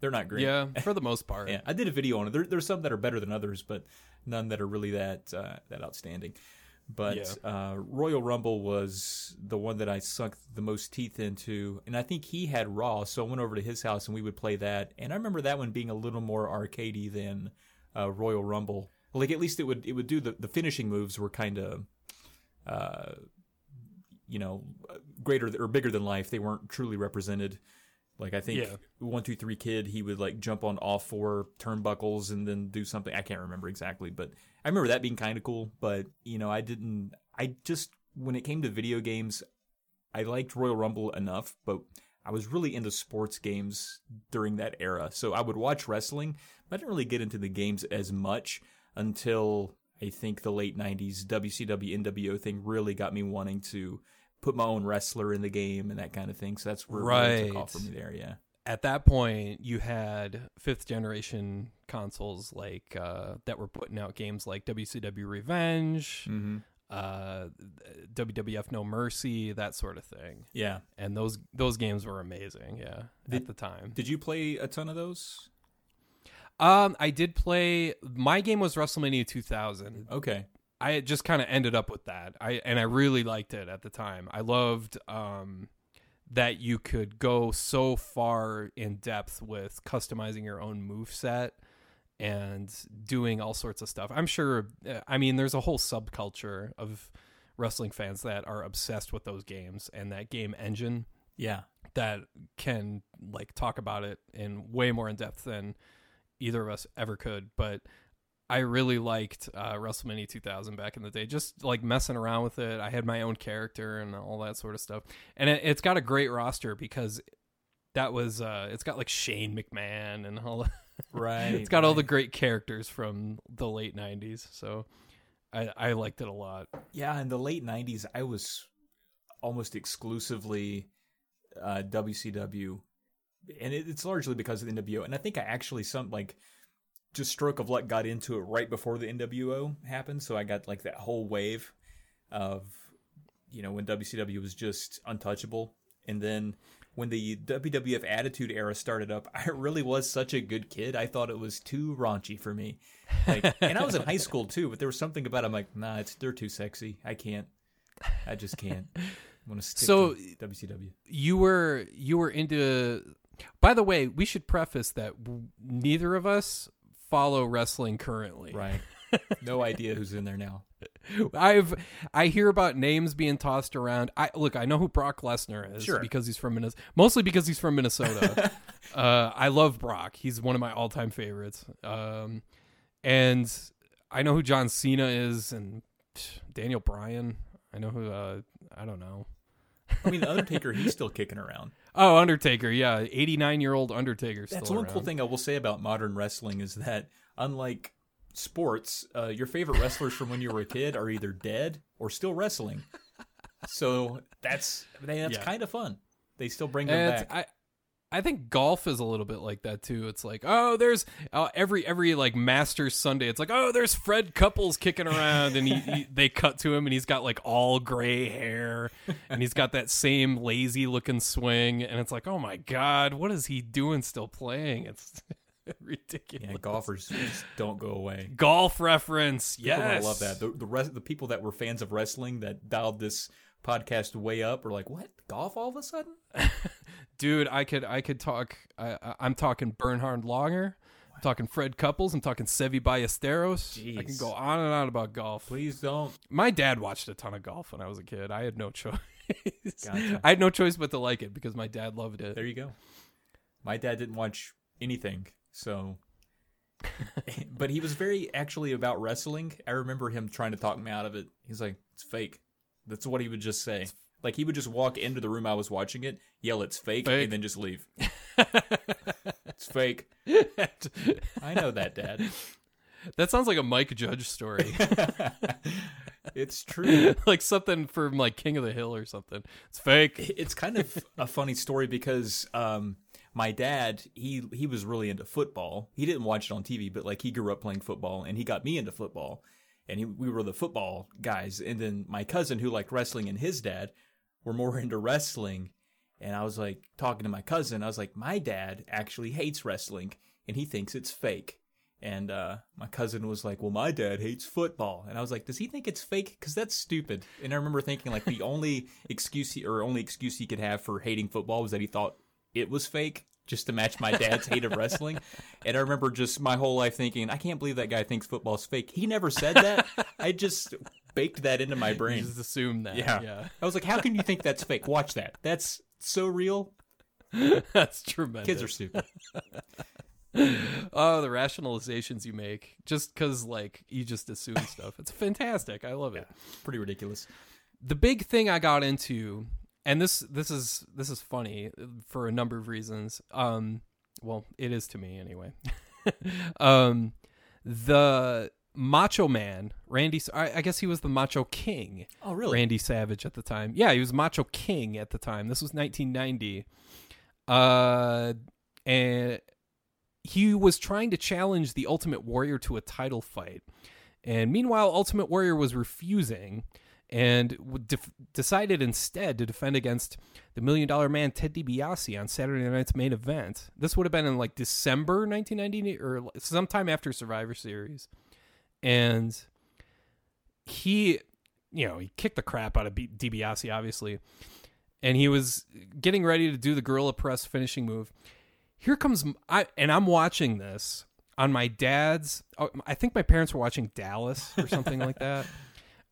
They're not great. Yeah, for the most part. Yeah, I did a video on it. There, there's some that are better than others, but none that are really that uh, that outstanding. But uh, Royal Rumble was the one that I sunk the most teeth into, and I think he had Raw, so I went over to his house and we would play that. And I remember that one being a little more arcadey than uh, Royal Rumble. Like at least it would it would do the the finishing moves were kind of, uh, you know, greater or bigger than life. They weren't truly represented. Like I think Yeah. one two three kid, he would like jump on all four turnbuckles and then do something. I can't remember exactly, but I remember that being kind of cool. But you know, I didn't. I just when it came to video games, I liked Royal Rumble enough, but I was really into sports games during that era. So I would watch wrestling, but I didn't really get into the games as much until I think the late '90s WCW NWO thing really got me wanting to put my own wrestler in the game and that kind of thing. So that's where it really took Right. off for me there. Yeah. At that point, you had fifth generation consoles like uh, that were putting out games like WCW Revenge, Mm-hmm. uh, WWF No Mercy, that sort of thing. Yeah. And those those games were amazing. Yeah, at the time. Did you play a ton of those? Um, I did play. My game was WrestleMania 2000. Okay. I just kind of ended up with that. I and I really liked it at the time. I loved um that you could go so far in depth with customizing your own move set and doing all sorts of stuff. I'm sure uh, I mean there's a whole subculture of wrestling fans that are obsessed with those games and that game engine Yeah. that can like talk about it in way more in depth than either of us ever could. But I really liked uh, WrestleMania 2000 back in the day, just like messing around with it. I had my own character and all that sort of stuff, and it, it's got a great roster because that was uh, it's got like Shane McMahon and all. Right. it's got all the great characters from the late 90s, so I I liked it a lot. Yeah, in the late '90s, I was almost exclusively uh, WCW, and it, it's largely because of the NWO. And I think I actually some like just stroke of luck got into it right before the NWO happened, so I got like that whole wave of you know when WCW was just untouchable, and then when the WWF Attitude Era started up, I really was such a good kid. I thought it was too raunchy for me. Like, and I was in high school too, but there was something about it. I'm like, nah, it's they're too sexy. I can't. I just can't. I want to stick So- to WCW. you were you were into by the way we should preface that neither of us follow wrestling currently Right. no idea who's in there now. i've i hear about names being tossed around i look i know who brock lesnar is Sure. because he's from minnesota mostly because he's from minnesota uh i love brock he's one of my all-time favorites um and i know who john cena is and daniel bryan i know who uh i don't know I mean, the Undertaker, he's still kicking around. Oh, Undertaker, yeah, eighty-nine-year-old Undertaker. Still That's one cool thing I will say about modern wrestling is that unlike sports, uh, your favorite wrestlers from when you were a kid are either dead or still wrestling. So that's that's Yeah. kind of fun. They still bring them And back. I I think golf is a little bit like that too. It's like, oh, there's uh, every every like Masters Sunday. It's like, oh, there's Fred Couples kicking around, and he, he they cut to him, and he's got like all gray hair, and he's got that same lazy looking swing, and it's like, oh my god, what is he doing still playing? It's ridiculous. yeah, golfers just don't go away. Golf reference, yes, gonna love that. The the, rest, the people that were fans of wrestling that dialed this podcast way up are like, what golf all of a sudden? dude. I could I could talk. I, I'm talking Bernhard Langer. I'm talking Fred Couples. I'm talking Seve Ballesteros. I can go on and on about golf. Please don't. My dad watched a ton of golf when I was a kid. I had no choice. Gotcha. I had no choice but to like it because my dad loved it. There you go. My dad didn't watch anything, so. but he was very actually about wrestling. I remember him trying to talk me out of it. He's like, "It's fake." That's what he would just say. Like he would just walk into the room I was watching it, yell, "It's fake," Fake. and then just leave. it's fake. I know that, Dad. that sounds like a Mike Judge story. it's true. like something from like King of the Hill or something. It's fake. It's kind of a funny story because um, my dad he he was really into football. He didn't watch it on TV, but like he grew up playing football, and he got me into football. And he, we were the football guys. And then my cousin, who liked wrestling, and his dad were more into wrestling. And I was like talking to my cousin. I was like, my dad actually hates wrestling, and he thinks it's fake. And uh, my cousin was like, "Well, my dad hates football," and I was like, "Does he think it's fake? Because that's stupid." And I remember thinking, like, the only excuse he, or only excuse he could have for hating football was that he thought it was fake, just to match my dad's hate of wrestling. And I remember just my whole life thinking, "I can't believe that guy thinks football's fake." He never said that. I just baked that into my You brain. just assume that. Yeah. yeah. I was like, "How can you think that's fake? Watch that. That's so real." That's tremendous. Kids are stupid. oh, the rationalizations you make just because like you just assume stuff. It's fantastic. I love it. Pretty ridiculous. The big thing I got into, and this this is this is funny for a number of reasons. Um, well, it is to me anyway. um, the Macho Man, Randy. I, I guess he was the Macho King. Oh, really? Randy Savage at the time. Yeah, he was Macho King at the time. This was 1990. Uh, and he was trying to challenge the Ultimate Warrior to a title fight. And meanwhile, Ultimate Warrior was refusing and def- decided instead to defend against the Million Dollar Man Ted DiBiase on Saturday night's main event. This would have been in like December 1990 or sometime after Survivor Series. And he, you know, he kicked the crap out of B- DiBiase, obviously. And he was getting ready to do the gorilla press finishing move. Here comes I, and I'm watching this on my dad's. oh, I think my parents were watching Dallas or something like that.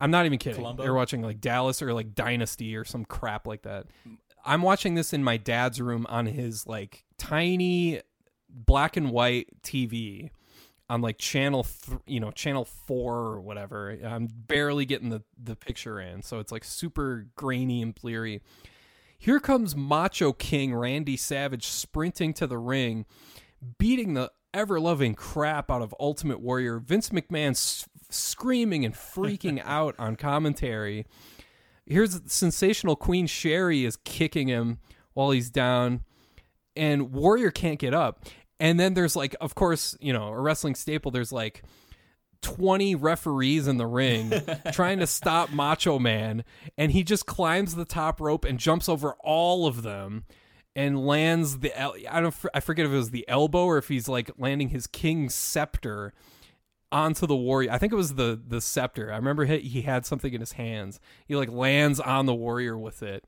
I'm not even kidding. Columbo? They're watching like Dallas or like Dynasty or some crap like that. I'm watching this in my dad's room on his like tiny black and white TV on like channel th- you know channel 4 or whatever. I'm barely getting the the picture in. So it's like super grainy and bleary. Here comes Macho King Randy Savage sprinting to the ring, beating the ever loving crap out of Ultimate Warrior. Vince McMahon screaming and freaking out on commentary. Here's sensational Queen Sherri is kicking him while he's down, and Warrior can't get up. And then there's like, of course, you know, a wrestling staple. There's like 20 referees in the ring trying to stop Macho Man, and he just climbs the top rope and jumps over all of them and lands the I don't I forget if it was the elbow or if he's like landing his king scepter onto the warrior. I think it was the the scepter. I remember he, he had something in his hands. He like lands on the warrior with it.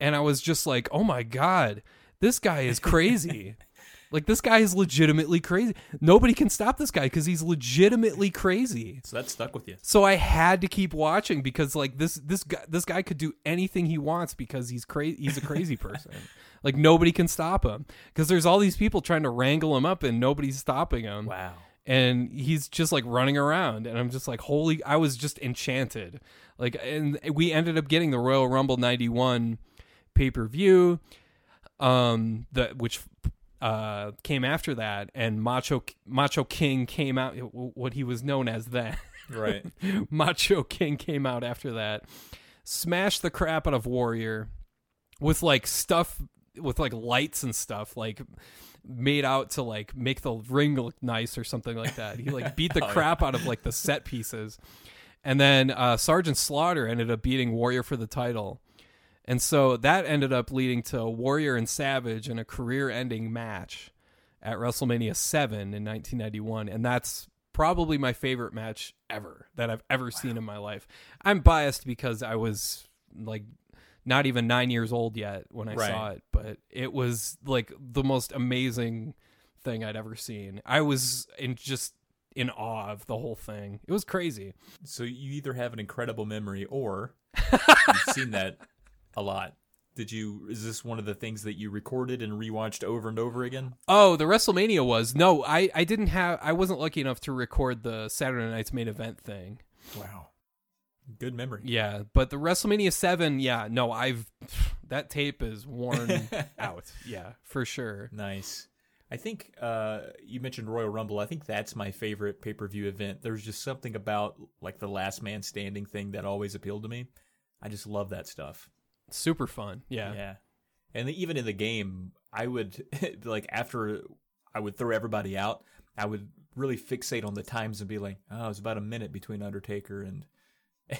And I was just like, "Oh my god, this guy is crazy." like this guy is legitimately crazy. Nobody can stop this guy cuz he's legitimately crazy. So that stuck with you. So I had to keep watching because like this this guy this guy could do anything he wants because he's crazy he's a crazy person. like nobody can stop him because there's all these people trying to wrangle him up and nobody's stopping him. Wow. And he's just like running around and I'm just like holy I was just enchanted. Like and we ended up getting the Royal Rumble 91 pay-per-view um the which uh came after that and Macho Macho King came out what he was known as then. Right. Macho King came out after that, smashed the crap out of Warrior with like stuff with like lights and stuff like made out to like make the ring look nice or something like that. He like beat the Oh, yeah. crap out of like the set pieces. And then uh Sergeant Slaughter ended up beating Warrior for the title. And so that ended up leading to Warrior and Savage in a career-ending match at WrestleMania 7 in 1991 and that's probably my favorite match ever that I've ever seen in my life. I'm biased because I was like not even 9 years old yet when I Right. saw it, but it was like the most amazing thing I'd ever seen. I was in just in awe of the whole thing. It was crazy. So you either have an incredible memory or you've seen that a lot. Did you? Is this one of the things that you recorded and rewatched over and over again? Oh, the WrestleMania was no. I I didn't have. I wasn't lucky enough to record the Saturday Night's main event thing. Wow. Good memory. Yeah, but the WrestleMania seven. Yeah, no, I've that tape is worn out. Yeah, for sure. Nice. I think uh, you mentioned Royal Rumble. I think that's my favorite pay per view event. There's just something about like the last man standing thing that always appealed to me. I just love that stuff. Super fun. Yeah. Yeah. And even in the game, I would like after I would throw everybody out, I would really fixate on the times and be like, oh, it was about a minute between Undertaker and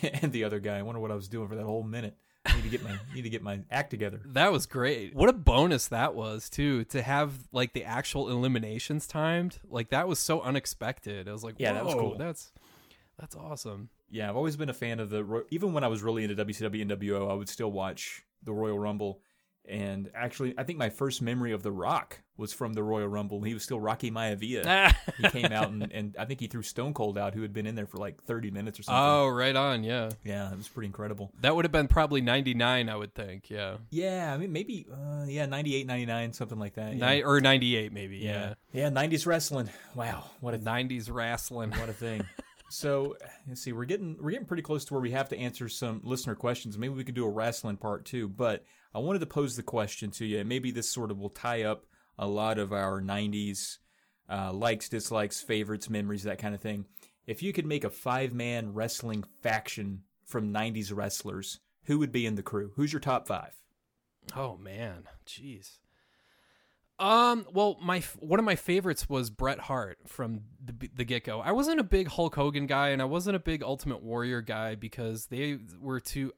and the other guy. I wonder what I was doing for that whole minute. I need to get my need to get my act together. That was great. What a bonus that was too to have like the actual eliminations timed. Like that was so unexpected. I was like, Yeah, that was cool." That's that's awesome. Yeah, I've always been a fan of the even when I was really into WCW and WO, I would still watch the Royal Rumble. And actually, I think my first memory of The Rock was from the Royal Rumble. He was still Rocky Maivia. he came out and, and I think he threw Stone Cold out, who had been in there for like 30 minutes or something. oh, right on. Yeah. Yeah, it was pretty incredible. That would have been probably 99, I would think. Yeah. Yeah, I mean, maybe, uh, yeah, 98, 99, something like that. Yeah. Ni- or 98, maybe. Yeah. yeah. 90s wrestling. Wow, what a 90s wrestling. what a thing. so let's see, we're getting we're getting pretty close to where we have to answer some listener questions. Maybe we could do a wrestling part too. But I wanted to pose the question to you, and maybe this sort of will tie up a lot of our '90s uh, likes, dislikes, favorites, memories, that kind of thing. If you could make a five man wrestling faction from '90s wrestlers, who would be in the crew? Who's your top five? Oh man, jeez. Um. Well, my one of my favorites was Bret Hart from the the get go. I wasn't a big Hulk Hogan guy, and I wasn't a big Ultimate Warrior guy because they were too.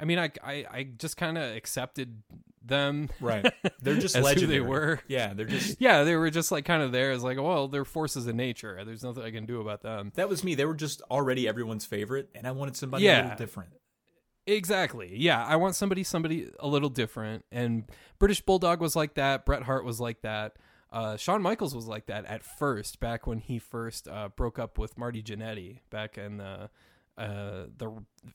I mean, I I, I just kind of accepted them. Right, they're just As who they were. Yeah, they're just Yeah, they were just like kind of there as like, well, they're forces of nature. There's nothing I can do about them. that was me. They were just already everyone's favorite, and I wanted somebody a little different. Exactly. Yeah, I want somebody somebody a little different. And British Bulldog was like that. Bret Hart was like that. Uh, Shawn Michaels was like that at first, back when he first uh, broke up with Marty Jannetty back in the uh, the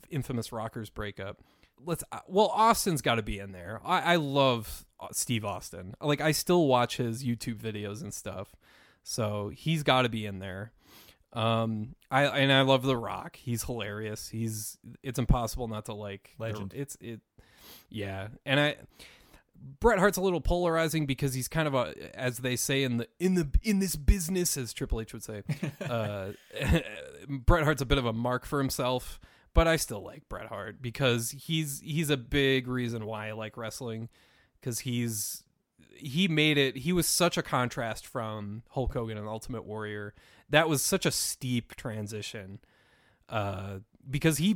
infamous Rockers breakup. Let's uh, well, Austin's got to be in there. I, I love uh, Steve Austin. Like I still watch his YouTube videos and stuff, so he's got to be in there. Um, I and I love The Rock. He's hilarious. He's it's impossible not to like the- Legend. It's it, yeah. And I Bret Hart's a little polarizing because he's kind of a, as they say in the in the in this business, as Triple H would say. uh, Bret Hart's a bit of a mark for himself, but I still like Bret Hart because he's he's a big reason why I like wrestling because he's he made it. He was such a contrast from Hulk Hogan and Ultimate Warrior. That was such a steep transition. Uh, because he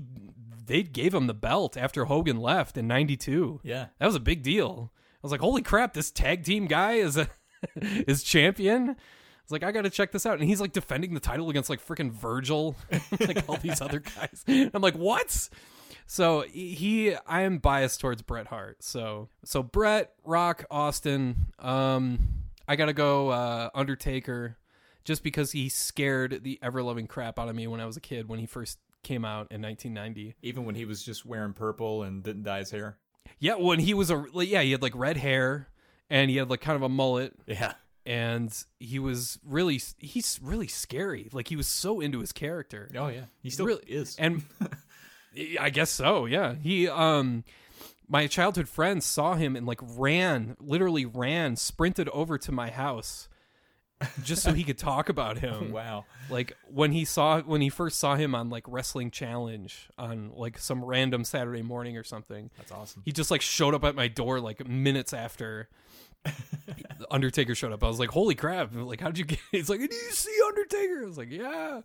they gave him the belt after Hogan left in '92. Yeah. That was a big deal. I was like, holy crap, this tag team guy is a is champion. Was like, I gotta check this out. And he's like defending the title against like freaking Virgil, like all these other guys. I'm like, what? So he, I am biased towards Bret Hart. So so Bret, Rock, Austin. Um, I gotta go uh, Undertaker, just because he scared the ever loving crap out of me when I was a kid when he first came out in 1990. Even when he was just wearing purple and didn't dye his hair. Yeah, when he was a like, yeah, he had like red hair and he had like kind of a mullet Yeah. And he was really he's really scary. Like he was so into his character. Oh yeah. He still Really- is. And I guess so, yeah. He um my childhood friends saw him and like ran, literally ran, sprinted over to my house just so he could talk about him. wow. Like when he saw when he first saw him on like Wrestling Challenge on like some random Saturday morning or something. That's awesome. He just like showed up at my door like minutes after Undertaker showed up. I was like, "Holy crap!" Like, how'd you get? He's like, "Did you see Undertaker?" I was like, "Yeah."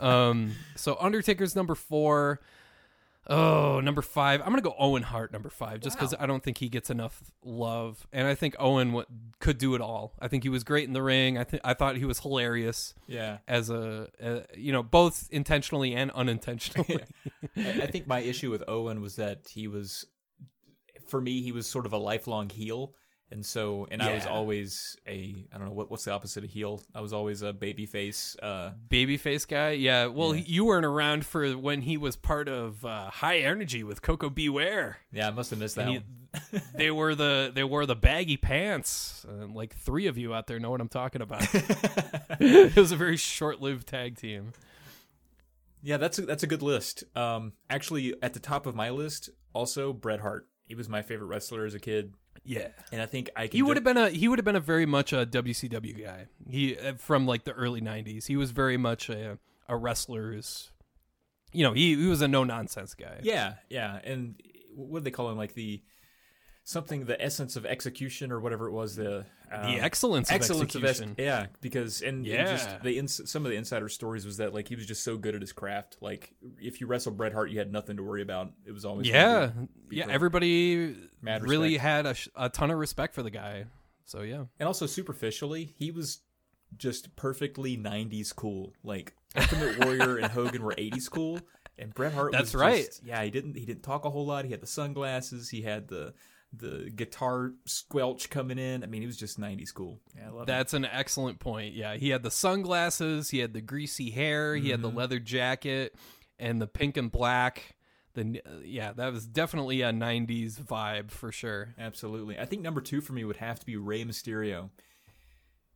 um. So Undertaker's number four. Oh, number five. I'm gonna go Owen Hart number five, just because I don't think he gets enough love, and I think Owen w- could do it all. I think he was great in the ring. I think I thought he was hilarious Yeah. as a, a you know, both intentionally and unintentionally. I think my issue with Owen was that he was, for me, he was sort of a lifelong heel, and so, and I was always a, I don't know what what's the opposite of heel. I was always a baby face. Uh, Babyface guy, yeah. Well, Yeah. you weren't around for when he was part of uh, High Energy with Koko B. Ware. yeah, I must have missed that. He- they were the they wore the baggy pants. Uh, like three of you out there know what I'm talking about. it was a very short-lived tag team. Yeah, that's a, that's a good list. Um, actually, at the top of my list, also Bret Hart. He was my favorite wrestler as a kid. Yeah. and I think I can. He would have been a he would have been a very much a WCW guy. He uh, from like the early '90s. He was very much a a wrestler's. You know, he he was a no nonsense guy. Yeah, yeah, and what do they call him? Like the something, the essence of execution or whatever it was. The uh, The excellence, excellence of of execution. yeah, because and, and Yeah. just the ins- some of the insider stories was that like he was just so good at his craft. Like if you wrestled Bret Hart, you had nothing to worry about. It was always yeah, yeah. Everybody Mad really respect. had a, sh- a ton of respect for the guy. So yeah, and also superficially, he was just perfectly '90s cool. Like Ultimate Warrior and Hogan were '80s cool, and Bret Hart. That's was right. just- yeah, he didn't he didn't talk a whole lot. He had the sunglasses. He had the the guitar squelch coming in. I mean, he was just '90s cool. Yeah, I love that. that's an excellent point. Yeah, he had the sunglasses, he had the greasy hair, he had the mm-hmm. leather jacket, and the pink and black. The uh, yeah, that was definitely a '90s vibe for sure. Absolutely. I think number two for me would have to be Rey Mysterio.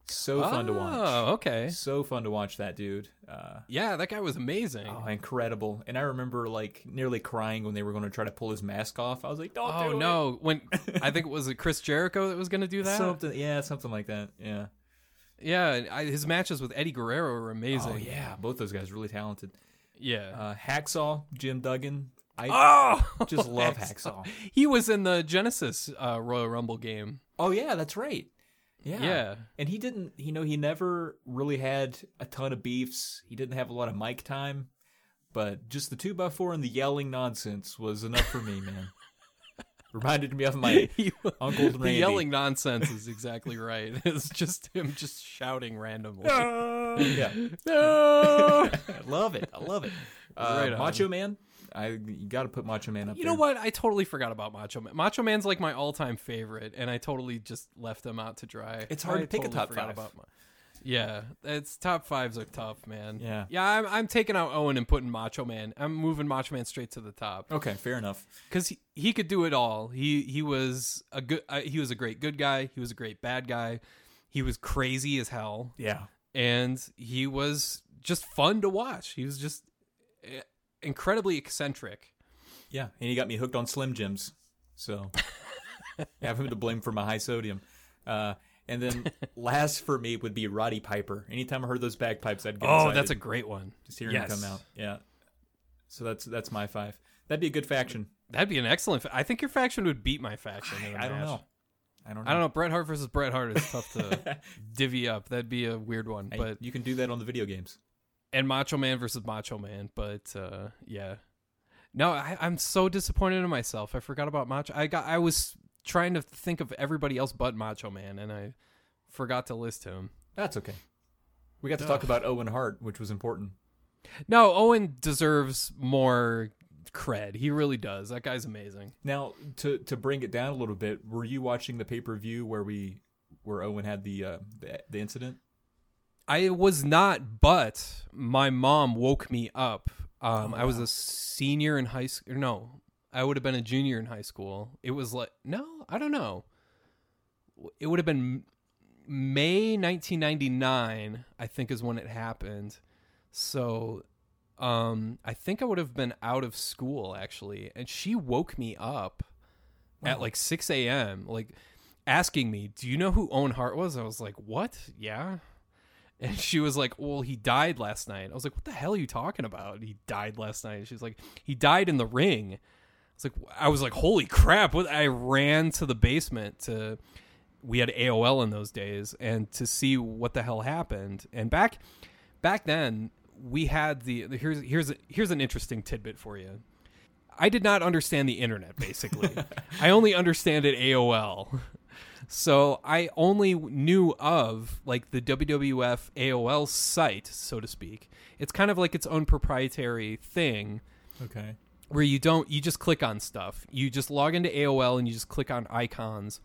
So fun to watch. Oh, okay. So fun to watch that dude. Uh, Yeah, that guy was amazing. oh, incredible. And I remember like nearly crying when they were going to try to pull his mask off. I was like, don't Oh do it. Oh no! When I think it was it Chris Jericho that was going to do that. Something, yeah, something like that. Yeah. yeah, I, his matches with Eddie Guerrero were amazing. Oh yeah, both those guys really talented. yeah. Uh, Hacksaw, Jim Duggan. I oh, just love Hacksaw. He was in the Genesis uh, Royal Rumble game. Oh yeah, that's right. Yeah. Yeah. And he didn't, you know, he never really had a ton of beefs. He didn't have a lot of mic time, but just the two by four and the yelling nonsense was enough for me, man. Reminded me of my Uncle the yelling nonsense is exactly right. It's just him just shouting randomly. yeah. No! I love it. I love it. Uh, Right. Macho Man. I you got to put Macho Man up You there. know what? I totally forgot about Macho Man. Macho Man's like my all-time favorite, and I totally just left him out to dry. It's hard I to pick a totally top five. About Ma- yeah, it's top fives are tough, man. Yeah. yeah. I'm, I'm taking out Owen and putting Macho Man. I'm moving Macho Man straight to the top Okay, fair enough. because he, he could do it all. He he was a good. Uh, he was a great good guy. He was a great bad guy. He was crazy as hell, Yeah. and he was just fun to watch. He was just eh, incredibly eccentric. Yeah, and he got me hooked on Slim Jims. So have him to blame for my high sodium. Uh, and then last for me would be Roddy Piper. Anytime I heard those bagpipes, I'd get Oh, excited. that's a great one. just hearing yes. him come out. Yeah. So that's that's my five. That'd be a good faction. That'd be an excellent. Fa- I think your faction would beat my faction. I, I don't know. I don't know. I don't know. Bret Hart versus Bret Hart is tough to divvy up. That'd be a weird one. Hey, But you can do that on the video games. And Macho Man versus Macho Man. But uh, yeah, no, I, I'm so disappointed in myself. I forgot about Macho. I got. I was trying to think of everybody else but Macho Man, and I forgot to list him. That's okay. We got to talk about Owen Hart, which was important. No, Owen deserves more cred. He really does. That guy's amazing. Now, to to bring it down a little bit, were you watching the pay per view where we where Owen had the, uh, the the incident? I was not, but my mom woke me up. Um, I was a senior in high school. No, I would have been a junior in high school. It was like no, I don't know. It would have been May 1999. I think is when it happened. So, um, I think I would have been out of school actually, and she woke me up at like 6 a.m. Like asking me, "Do you know who Owen Hart was?" I was like, "What? Yeah." And she was like, "Well, he died last night." I was like, "What the hell are you talking about? He died last night." She was like, "He died in the ring." I was like, "I was like, holy crap!" What? I ran to the basement to. We had AOL in those days, and to see what the hell happened. And back, back then, we had the, the here's here's here's an interesting tidbit for you. I did not understand the internet. Basically, I only understand it AOL. So I only knew of like the WWF AOL site, so to speak. It's kind of like its own proprietary thing Okay. where you don't you just click on stuff. You just log into AOL and you just click on icons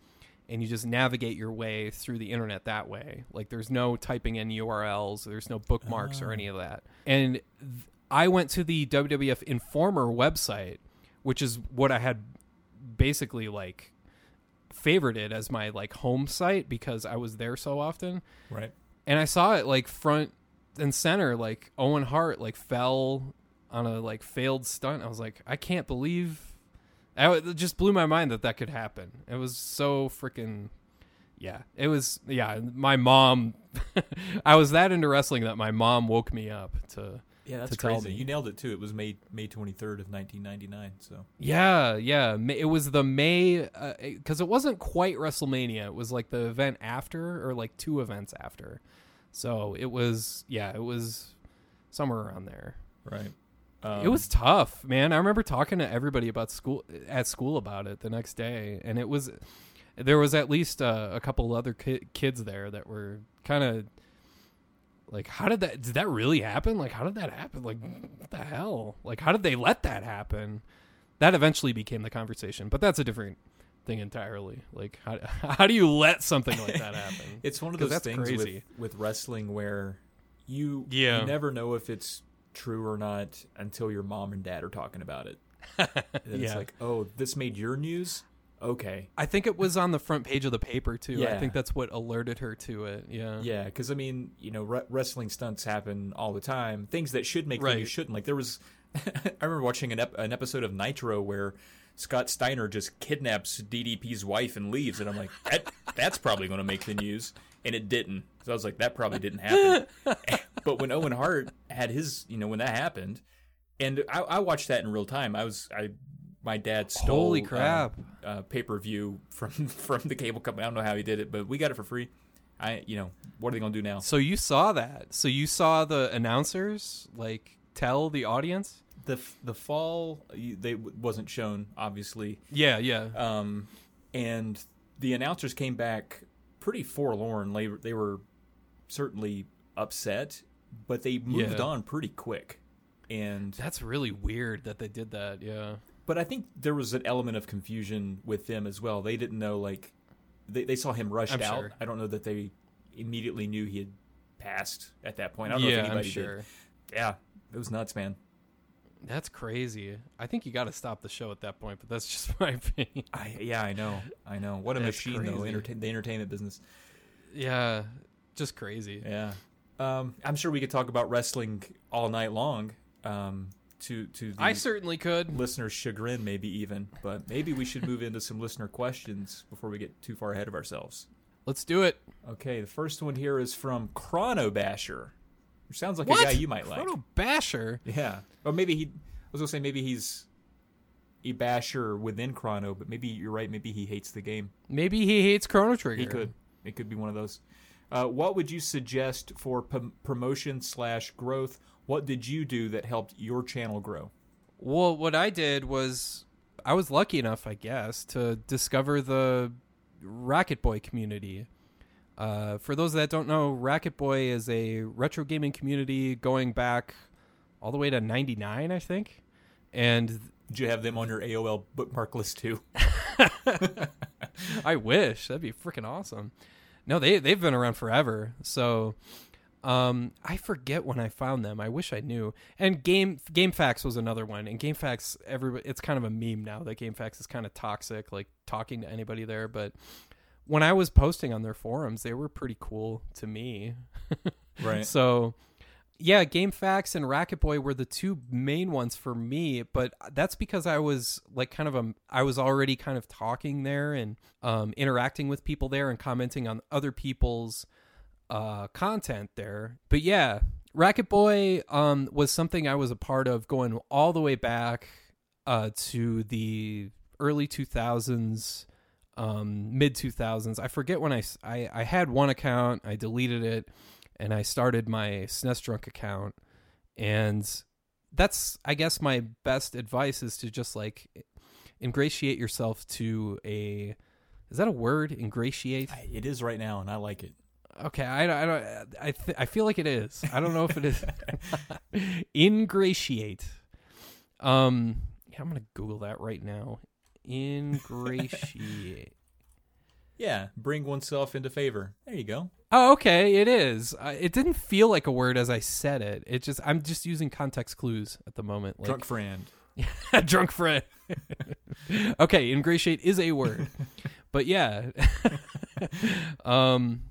and you just navigate your way through the internet that way. Like there's no typing in URLs, there's no bookmarks or any ah. of that. And th- I went to the WWF Informer website, which is what I had basically like favorited as my like home site because I was there so often Right. and I saw it like front and center, like Owen Hart like fell on a like failed stunt. I was like, I can't believe I, it just blew my mind that that could happen. It was so freaking yeah. It was yeah. My mom, I was that into wrestling that my mom woke me up to. Yeah, that's crazy. You nailed it too. It was May May 23rd of 1999. So Yeah, yeah. It was the May because it wasn't quite WrestleMania. It was like the event after, or like two events after. So it was yeah, it was somewhere around there. right. it Um, was tough, man. I remember talking to everybody about school at school about it the next day, and it was there was at least uh, a couple other ki- kids there that were kind of like, how did that? Did that really happen? Like, how did that happen? Like, what the hell? Like, how did they let that happen? That eventually became the conversation, but that's a different thing entirely. Like, how how do you let something like that happen? It's one of those things with with wrestling where you Yeah. you never know if it's true or not until your mom and dad are talking about it. And It's Yeah. like, oh, this made your news. Okay, I think it was on the front page of the paper too. Yeah. I think that's what alerted her to it. Yeah. yeah, because I mean, you know, re- wrestling stunts happen all the time. Things that should make the Right. news shouldn't. Like there was, I remember watching an ep- an episode of Nitro where Scott Steiner just kidnaps DDP's wife and leaves, and I'm like, that that's probably going to make the news, and it didn't. So I was like, that probably didn't happen. but when Owen Hart had his, you know, when that happened, and I, I watched that in real time. I was I. My dad stole Holy crap. uh, uh, pay per view from from the cable company. I don't know how he did it, but we got it for free. I, you know, what are they gonna do now? So you saw that. So you saw the announcers like tell the audience? The the fall they wasn't shown obviously, Yeah, yeah. um, and the announcers came back pretty forlorn. They they were certainly upset, but they moved Yeah. on pretty quick. And That's really weird that they did that. Yeah. But I think there was an element of confusion with them as well. They didn't know like they they saw him rushed I'm out. sure. I don't know that they immediately knew he had passed at that point. I don't know yeah, if anybody I'm sure. did. Yeah, it was nuts, man. That's crazy. I think you got to stop the show at that point, but that's just my opinion. I yeah, I know, I know. What a That's machine though, entertain, the entertainment business. Yeah, just crazy. Yeah, um, I'm sure we could talk about wrestling all night long. Um, to to the I certainly could. listener's chagrin, maybe even. But maybe we should move into some listener questions before we get too far ahead of ourselves. Let's do it. Okay, the first one here is from Chrono Basher, which sounds like what? a guy you might like. Chrono Basher. Yeah, or maybe he. I was gonna say maybe he's a basher within Chrono, but maybe you're right. Maybe he hates the game. Maybe he hates Chrono Trigger. He could. It could be one of those. Uh, what would you suggest for p- promotion slash growth? What did you do that helped your channel grow? Well, what I did was I was lucky enough, I guess, to discover the Racket Boy community. Uh, for those that don't know, Racket Boy is a retro gaming community going back all the way to '99, I think. And Did you have them on your AOL bookmark list too? I wish that'd be freaking awesome. No, they they've been around forever. So, um, I forget when I found them. I wish I knew. And game GameFAQs was another one. And GameFAQs, everybody, it's kind of a meme now that GameFAQs is kind of toxic, like talking to anybody there. But when I was posting on their forums, they were pretty cool to me. Right. So, yeah, GameFAQs and Racket Boy were the two main ones for me, but that's because I was like kind of a I was already kind of talking there and um, interacting with people there and commenting on other people's uh, content there. But yeah, Racket Boy um, was something I was a part of going all the way back uh, to the early 2000s, um, mid 2000s. I forget when I I had one account, I deleted it, and I started my SNESdrunk account, and that's I guess my best advice is to just like ingratiate yourself to a is that a word ingratiate It is right now, and I like it. Okay, I don't. I don't. I, th- I feel like it is. I don't know if it is. Ingratiate. Um, yeah, I'm gonna Google that right now. Ingratiate. Yeah, bring oneself into favor. There you go. oh, okay, it is. Uh, it didn't feel like a word as I said it. It just. I'm just using context clues at the moment. Like, Drunk friend. drunk friend. okay, ingratiate is a word. but yeah. um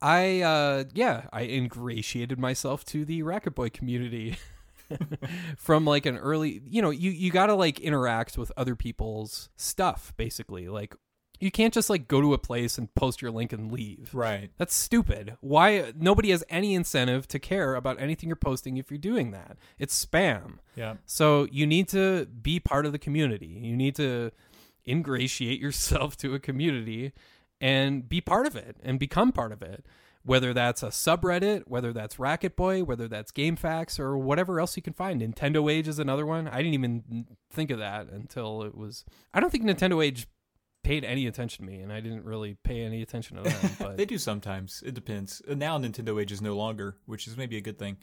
I uh yeah, I ingratiated myself to the Racket Boy community. from like an early you know you you got to like interact with other people's stuff basically like you can't just like go to a place and post your link and leave Right. that's stupid why nobody has any incentive to care about anything you're posting if you're doing that it's spam Yeah. so you need to be part of the community you need to ingratiate yourself to a community and be part of it and become part of it whether that's a subreddit, whether that's Racket Boy, whether that's GameFAQs, or whatever else you can find. Nintendo Age is another one. I didn't even think of that until it was. I don't think Nintendo Age paid any attention to me, and I didn't really pay any attention to them. But They do sometimes. It depends. Uh, Now Nintendo Age is no longer, which is maybe a good thing.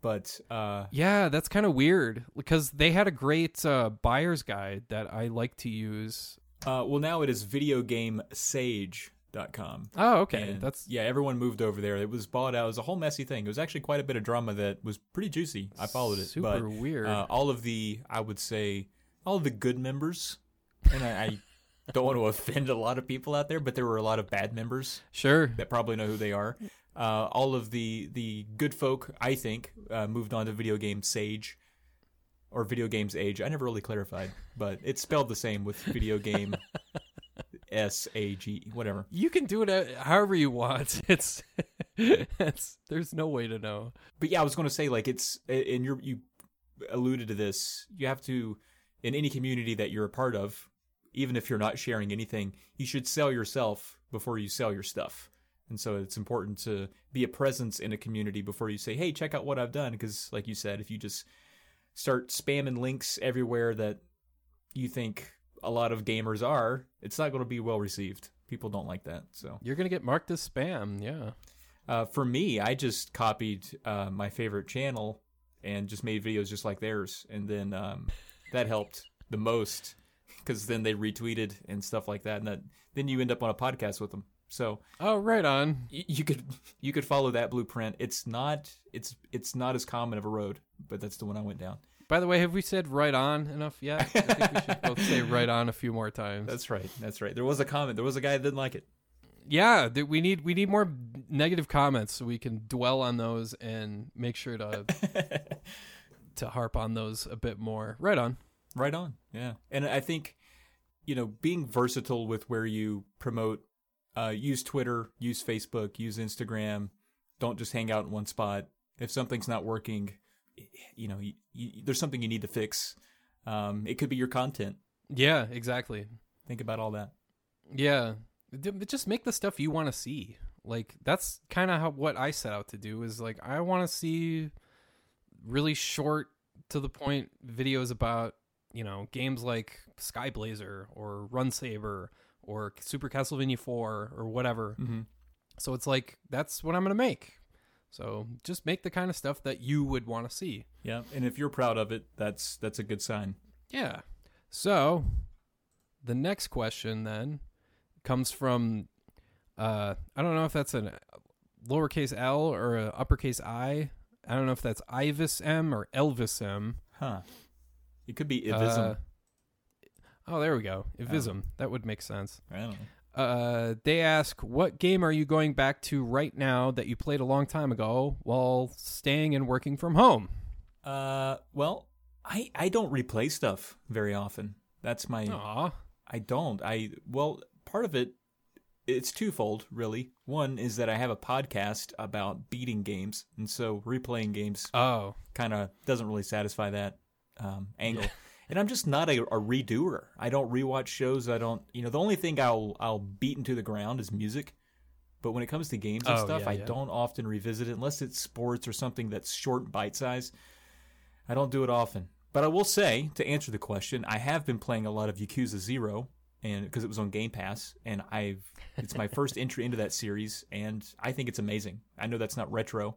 But uh, yeah, that's kind of weird because they had a great uh, buyer's guide that I like to use. Uh, well, now it is videogamesage.com. Oh, okay, And, that's yeah. Everyone moved over there. It was bought out. It was a whole messy thing. It was actually quite a bit of drama that was pretty juicy. I followed it. super but, weird. Uh, all of the, I would say, all of the good members, and I, I don't want to offend a lot of people out there, but there were a lot of bad members sure. that probably know who they are. Uh, all of the the good folk, I think, uh, moved on to video game Sage or video games age. I never really clarified, but it's spelled the same with video game S A G whatever. You can do it however you want. It's, it's there's no way to know. But yeah, I was going to say like it's and you you alluded to this. You have to in any community that you're a part of, even if you're not sharing anything, you should sell yourself before you sell your stuff. And so it's important to be a presence in a community before you say, "Hey, check out what I've done." Because, like you said, if you just start spamming links everywhere that you think a lot of gamers are, it's not going to be well received. People don't like that. So You're gonna get marked as spam. Yeah. uh, for me, I just copied uh, my favorite channel and just made videos just like theirs, and then um, that helped the most because then they retweeted and stuff like that, and that then you end up on a podcast with them. So Oh, right on. y- you could you could follow that blueprint. It's not it's it's not as common of a road, but that's the one I went down. By the way, have we said right on enough yet? I think we should both say right on a few more times. That's right. That's right. There was a comment. There was a guy that didn't like it. yeah, th- we need we need more negative comments so we can dwell on those and make sure to to harp on those a bit more. Right on. Right on. Yeah. And I think, you know, being versatile with where you promote, uh, use Twitter, use Facebook, use Instagram. Don't just hang out in one spot. If something's not working, you know, you, you, there's something you need to fix. Um, it could be your content. Yeah, exactly. Think about all that. Yeah, D- just make the stuff you want to see. Like that's kind of how what I set out to do is like I want to see really short to the point videos about you know games like Skyblazer or Run Saber or Super Castlevania 4 or whatever. Mm-hmm. So it's like that's what I'm gonna make. So just make the kind of stuff that you would want to see. Yeah. And if you're proud of it, that's that's a good sign. Yeah. So the next question then comes from uh I don't know if that's a lowercase L or a uppercase I. I don't know if that's Ivis M or Elvis M. Huh. It could be Ivism. Uh, oh, there we go. Ivism. That would make sense. I don't know. Uh, they ask, what game are you going back to right now that you played a long time ago while staying and working from home? Uh, well, I I don't replay stuff very often. That's my Aw. I don't. I well, part of it it's twofold, really. One is that I have a podcast about beating games, and so replaying games Oh. kind of doesn't really satisfy that um, angle. And I'm just not a, a redoer. I don't rewatch shows. I don't. You know, the only thing I'll I'll beat into the ground is music. But when it comes to games and Oh, stuff, yeah, I yeah. don't often revisit it unless it's sports or something that's short, and bite size. I don't do it often. But I will say, to answer the question, I have been playing a lot of Yakuza Zero, and because it was on Game Pass, and I've it's my first entry into that series, and I think it's amazing. I know that's not retro,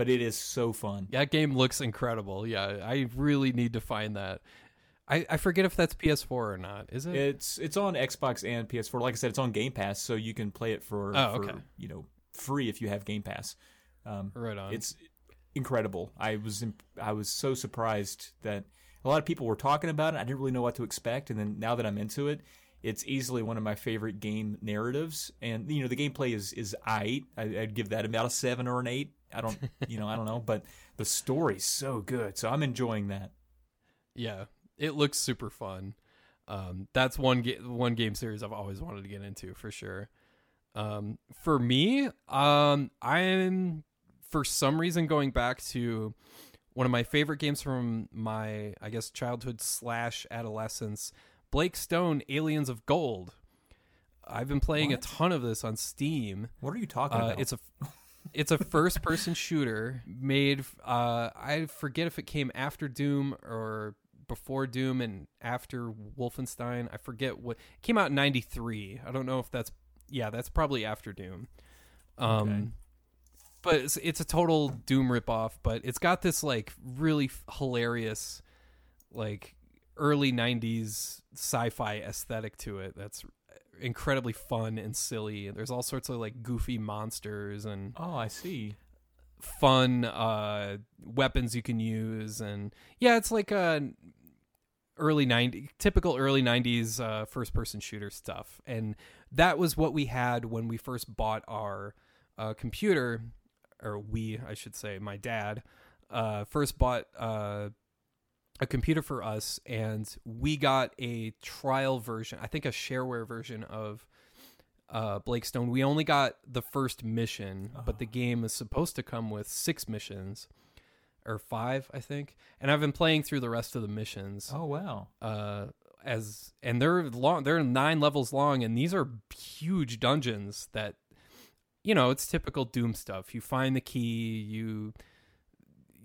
but it is so fun. That game looks incredible. Yeah, I really need to find that. I, I forget if that's PS4 or not. Is it? It's it's on Xbox and PS4. Like I said, it's on Game Pass, so you can play it for, Oh, for okay. you know free if you have Game Pass. Um, right on. it's incredible. I was imp- I was so surprised that a lot of people were talking about it. I didn't really know what to expect, and then now that I'm into it, it's easily one of my favorite game narratives. And you know, the gameplay is is I I- I'd give that about a seven or an eight. I don't, you know, I don't know, but the story's so good. So I'm enjoying that. Yeah, it looks super fun. Um, that's one ga- one game series I've always wanted to get into for sure. Um, for me, um, I'm for some reason going back to one of my favorite games from my I guess childhood slash adolescence, Blake Stone, Aliens of Gold. I've been playing What? a ton of this on Steam. What are you talking Uh, about? it's a it's a first person shooter made uh I forget if it came after Doom or before Doom and after Wolfenstein. I forget what it came out in 93. I don't know if that's yeah, that's probably after Doom. Um Okay. but it's, it's a total Doom ripoff, but it's got this like really f- hilarious like early 90s sci-fi aesthetic to it that's incredibly fun and silly. There's all sorts of like goofy monsters and oh, I see. fun uh weapons you can use and yeah, it's like a early 90 typical early 90s uh first person shooter stuff. And that was what we had when we first bought our uh computer or we, I should say, my dad uh first bought uh a computer for us and we got a trial version i think a shareware version of uh, blake stone. We only got the first mission but the game is supposed to come with six missions or five i think. And i've been playing through the rest of the missions Oh wow. uh as and they're long they're nine levels long and these are huge dungeons that you know it's typical doom stuff. You find the key you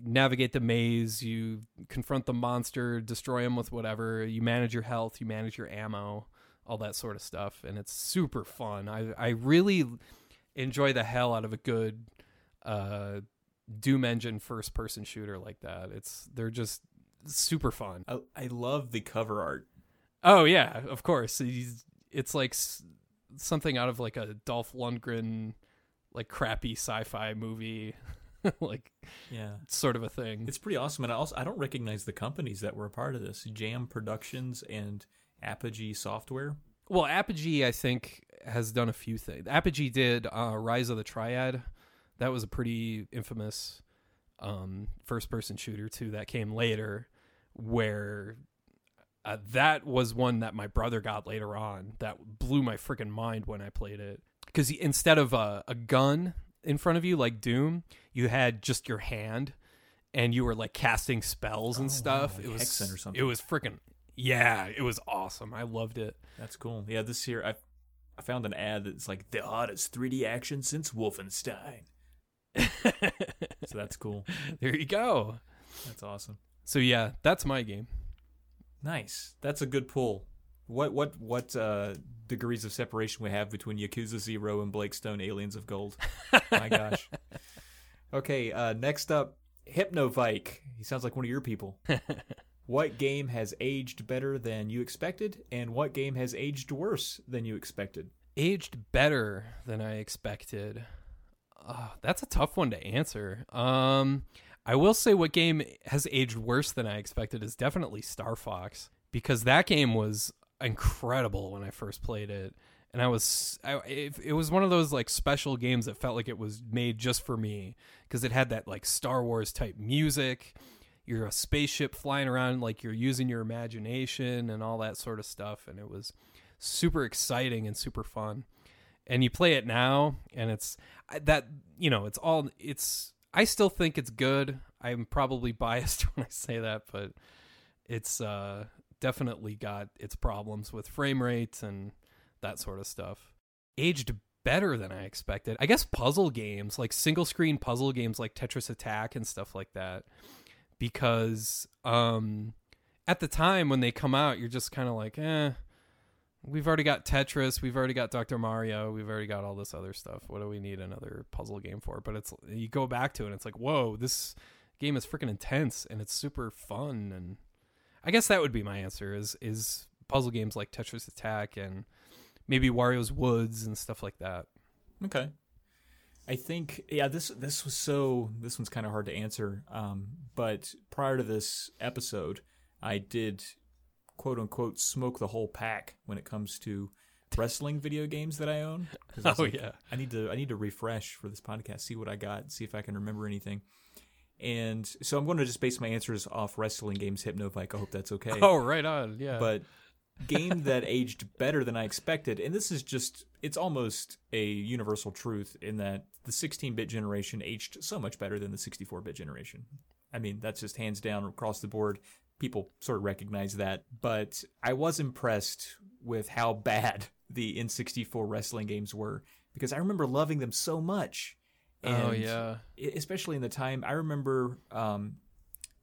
navigate the maze you confront the monster destroy him with whatever you manage your health you manage your ammo all that sort of stuff and it's super fun i i really enjoy the hell out of a good uh doom engine first person shooter like that it's they're just super fun I, I love the cover art. Oh yeah, of course. He's, it's like s- something out of like a Dolph Lundgren, like crappy sci-fi movie, like Yeah. sort of a thing. It's pretty awesome, and I also I don't recognize the companies that were a part of this: Jam Productions and Apogee Software. well, Apogee, I think, has done a few things. Apogee did uh, Rise of the Triad. That was a pretty infamous um, first-person shooter too. That came later, where uh, that was one that my brother got later on. That blew my freaking mind when I played it. Because instead of a, a gun in front of you like Doom, you had just your hand, and you were like casting spells and Oh, stuff. wow, like it was Hexen or something. It was freaking yeah. It was awesome. I loved it. That's cool. Yeah, this year I I found an ad that's like the hottest 3D action since Wolfenstein. So that's cool. there you go. That's awesome. So yeah, that's my game. Nice. That's a good pull. What what what uh, degrees of separation we have between Yakuza Zero and Blake Stone Aliens of Gold? My gosh. Okay, uh, next up, Hypnovike. He sounds like one of your people. what game has aged better than you expected, and what game has aged worse than you expected? Aged better than I expected. Uh, that's a tough one to answer. Um, I will say what game has aged worse than I expected is definitely Star Fox because that game was incredible when I first played it, and I was I, it, it was one of those like special games that felt like it was made just for me because it had that like Star Wars type music. You're a spaceship flying around like you're using your imagination and all that sort of stuff, and it was super exciting and super fun. And you play it now and it's that you know it's all it's i still think it's good. I'm probably biased when i say that but it's uh definitely got its problems with frame rates and that sort of stuff aged better than i expected i guess puzzle games like single screen puzzle games like tetris attack and stuff like that because um at the time when they come out you're just kind of like eh we've already got Tetris, we've already got Dr. Mario, we've already got all this other stuff. What do we need another puzzle game for? But it's you go back to it and it's like, whoa, this game is freaking intense and it's super fun and I guess that would be my answer is is puzzle games like Tetris Attack and maybe Wario's Woods and stuff like that. Okay. I think yeah this this was so this one's kind of hard to answer. Um, but prior to this episode, I did quote unquote smoke the whole pack when it comes to wrestling video games that I own. I Oh, like, yeah. I need to I need to refresh for this podcast, see what I got, see if I can remember anything. And so I'm going to just base my answers off wrestling games, Hypnovike. I hope that's okay. Oh, right on. Yeah. But game that aged better than I expected, and this is just it's almost a universal truth in that the 16-bit generation aged so much better than the 64-bit generation. I mean, that's just hands down across the board. People sort of recognize that, but I was impressed with how bad the N64 wrestling games were because I remember loving them so much. Oh And yeah. e- especially in the time I remember um,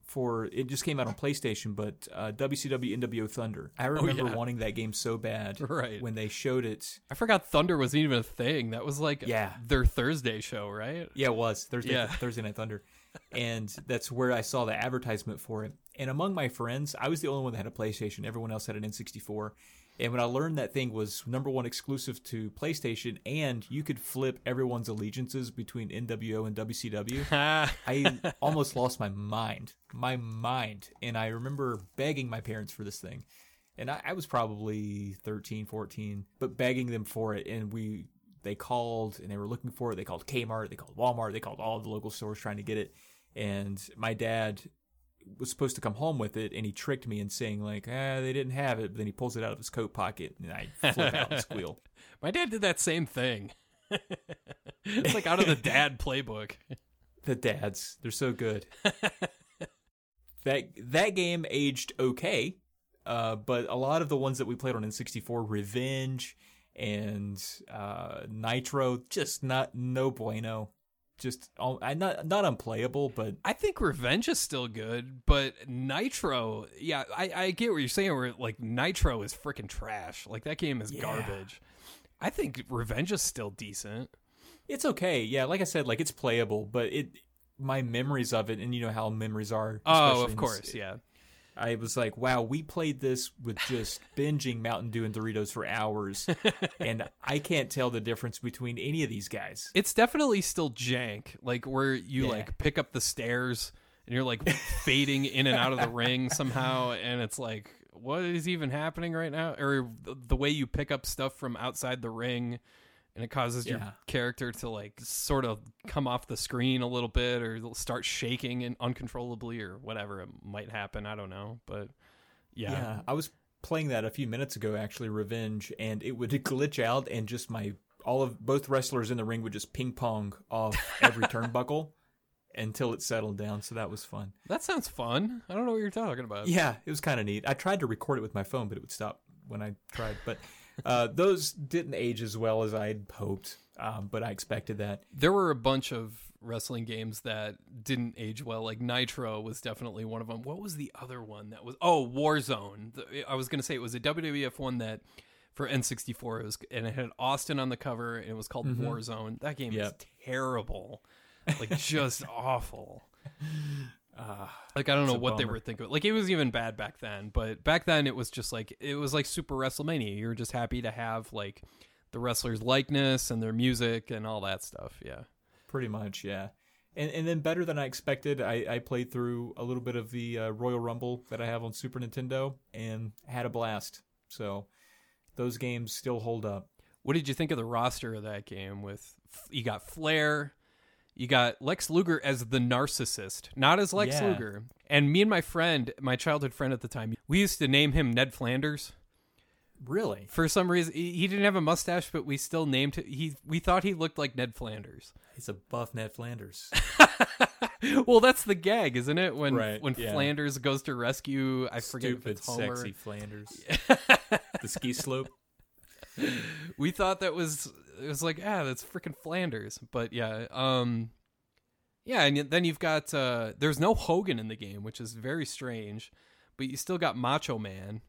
for it just came out on PlayStation, but uh, WCW NWO Thunder. I remember yeah. wanting that game so bad Right. when they showed it. I forgot Thunder wasn't even a thing. That was like Yeah. their Thursday show, right? Yeah, it was Thursday Yeah. Thursday Night Thunder, and that's where I saw the advertisement for it. And among my friends, I was the only one that had a PlayStation. Everyone else had an N64. And when I learned that thing was number one exclusive to PlayStation, and you could flip everyone's allegiances between NWO and WCW, I almost lost my mind, my mind. And I remember begging my parents for this thing. And I, I was probably 13, 14, but begging them for it. And we, they called and they were looking for it. They called Kmart, they called Walmart, they called all the local stores trying to get it. And my dad was supposed to come home with it and he tricked me in saying like, ah, they didn't have it. But then he pulls it out of his coat pocket and I flip out and squeal. My dad did that same thing. it's like out of the dad playbook. The dads, they're so good. that that game aged okay, uh, but a lot of the ones that we played on N64, Revenge and uh, Nitro, just not no bueno. Just all- not not unplayable, but I think Revenge is still good, but Nitro, yeah, I, I get what you're saying. Where like Nitro is freaking trash. Like that game is Yeah. garbage. I think Revenge is still decent. it's okay. Yeah, like I said, like it's playable, but it my memories of it, and you know how memories are. Oh, of course, yeah. I was like, wow, we played this with just binging Mountain Dew and Doritos for hours, and I can't tell the difference between any of these guys. It's definitely still jank, like where you Yeah. like pick up the stairs and you're like fading in and out of the ring somehow, and it's like, what is even happening right now? Or the, the way you pick up stuff from outside the ring, and it causes your Yeah. character to like sort of come off the screen a little bit, or start shaking and uncontrollably, or whatever it might happen. I don't know, but yeah, Yeah, I was playing that a few minutes ago, actually, Revenge, and it would glitch out, and just my all of both wrestlers in the ring would just ping pong off every turnbuckle until it settled down. So that was fun. that sounds fun. I don't know what you're talking about. Yeah, it was kind of neat. I tried to record it with my phone, but it would stop when I tried. But uh, those didn't age as well as I'd hoped, um, but I expected that. there were a bunch of wrestling games that didn't age well. Like Nitro was definitely one of them. What was the other one that was? Oh, Warzone. I was gonna say it was a WWF one that for N64 it was, and it had Austin on the cover. And it was called Warzone. That game Yep. is terrible, like just awful. Uh, Like I don't know what they were thinking. Like it was even bad back then, but back then it was just like it was like Super WrestleMania. You were just happy to have like the wrestlers' likeness and their music and all that stuff. Yeah. pretty much, yeah. And and then better than I expected, I, I played through a little bit of the uh, Royal Rumble that I have on Super Nintendo and had a blast. So those games still hold up. What did you think of the roster of that game? With you got Flair, you got Lex Luger as the narcissist, not as Lex Yeah. Luger. And me and my friend, my childhood friend at the time, we used to name him Ned Flanders. Really? For some reason, he didn't have a mustache, but we still named him. He we thought he looked like Ned Flanders. He's a buff Ned Flanders. well, that's the gag, isn't it? When Right, when yeah. Flanders goes to rescue, I forget if Stupid, it's Homer. sexy Flanders. the ski slope. We thought that was it was like ah that's freaking Flanders. But yeah um yeah and then you've got uh there's no Hogan in the game which is very strange but you still got Macho Man.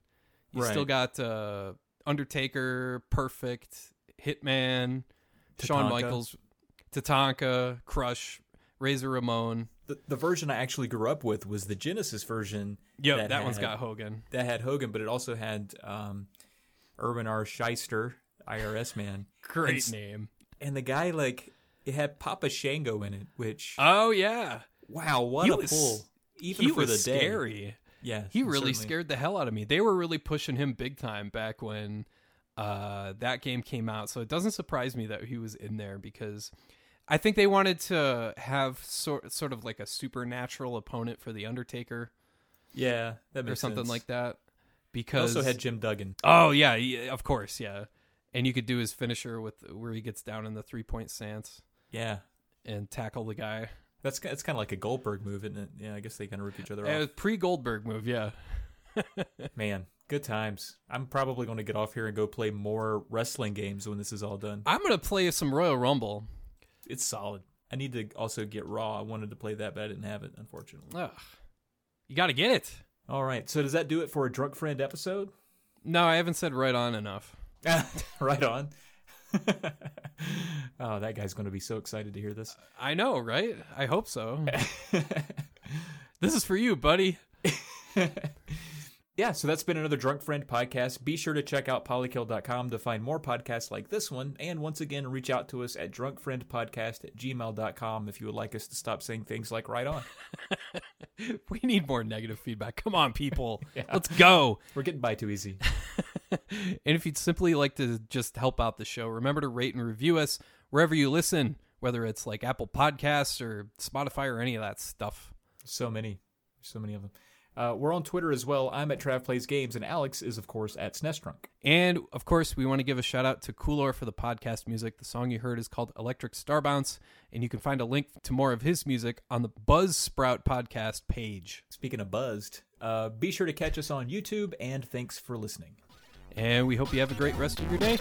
You still got uh Undertaker Perfect Hitman Shawn Michaels Tatanka Crush Razor Ramon. The, the version I actually grew up with was the Genesis version. Yeah, that that, one's had- got Hogan. that had Hogan, but it also had um, Irwin R. Schyster, IRS man, great It's- name and the guy like it had Papa Shango in it, which oh yeah wow, what he a was- pull! Even he for was the day, scary yeah, He really certainly. scared the hell out of me. They were really pushing him big time back when uh, that game came out. So it doesn't surprise me that he was in there because I think they wanted to have sort sort of like a supernatural opponent for the Undertaker Yeah, that makes or something sense. like that. Because also had Jim Duggan. oh yeah, yeah, of course, yeah. And you could do his finisher with where he gets down in the three point stance Yeah, and tackle the guy. that's it's kind of like a Goldberg move, isn't it? Yeah, I guess they kind of rip each other off. Pre Goldberg move, yeah. Man, good times. I'm probably going to get off here and go play more wrestling games when this is all done. I'm gonna play some Royal Rumble. It's solid. I need to also get Raw. I wanted to play that, but I didn't have it, unfortunately. Ugh. You got to get it. All right. So does that do it for a drunk friend episode? No, I haven't said right on enough. right on. oh, that guy's going to be so excited to hear this. I know, right? I hope so. this is for you, buddy. Yeah, so that's been another Drunk Friend podcast. Be sure to check out polykill.com to find more podcasts like this one. And once again, reach out to us at drunkfriendpodcast at gmail.com if you would like us to stop saying things like right on. We need more negative feedback. Come on, people. Let's go. We're getting by too easy. And if you'd simply like to just help out the show, remember to rate and review us wherever you listen, whether it's like Apple Podcasts or Spotify or any of that stuff. So many. So many of them. Uh, we're on Twitter as well. I'm at Trav Plays Games, and Alex is, of course, at SNESdrunk. And of course, we want to give a shout out to Coolor for the podcast music. The song you heard is called Electric Star Bounce, and you can find a link to more of his music on the Buzzsprout podcast page. Speaking of buzzed, uh, be sure to catch us on YouTube, and thanks for listening. And we hope you have a great rest of your day.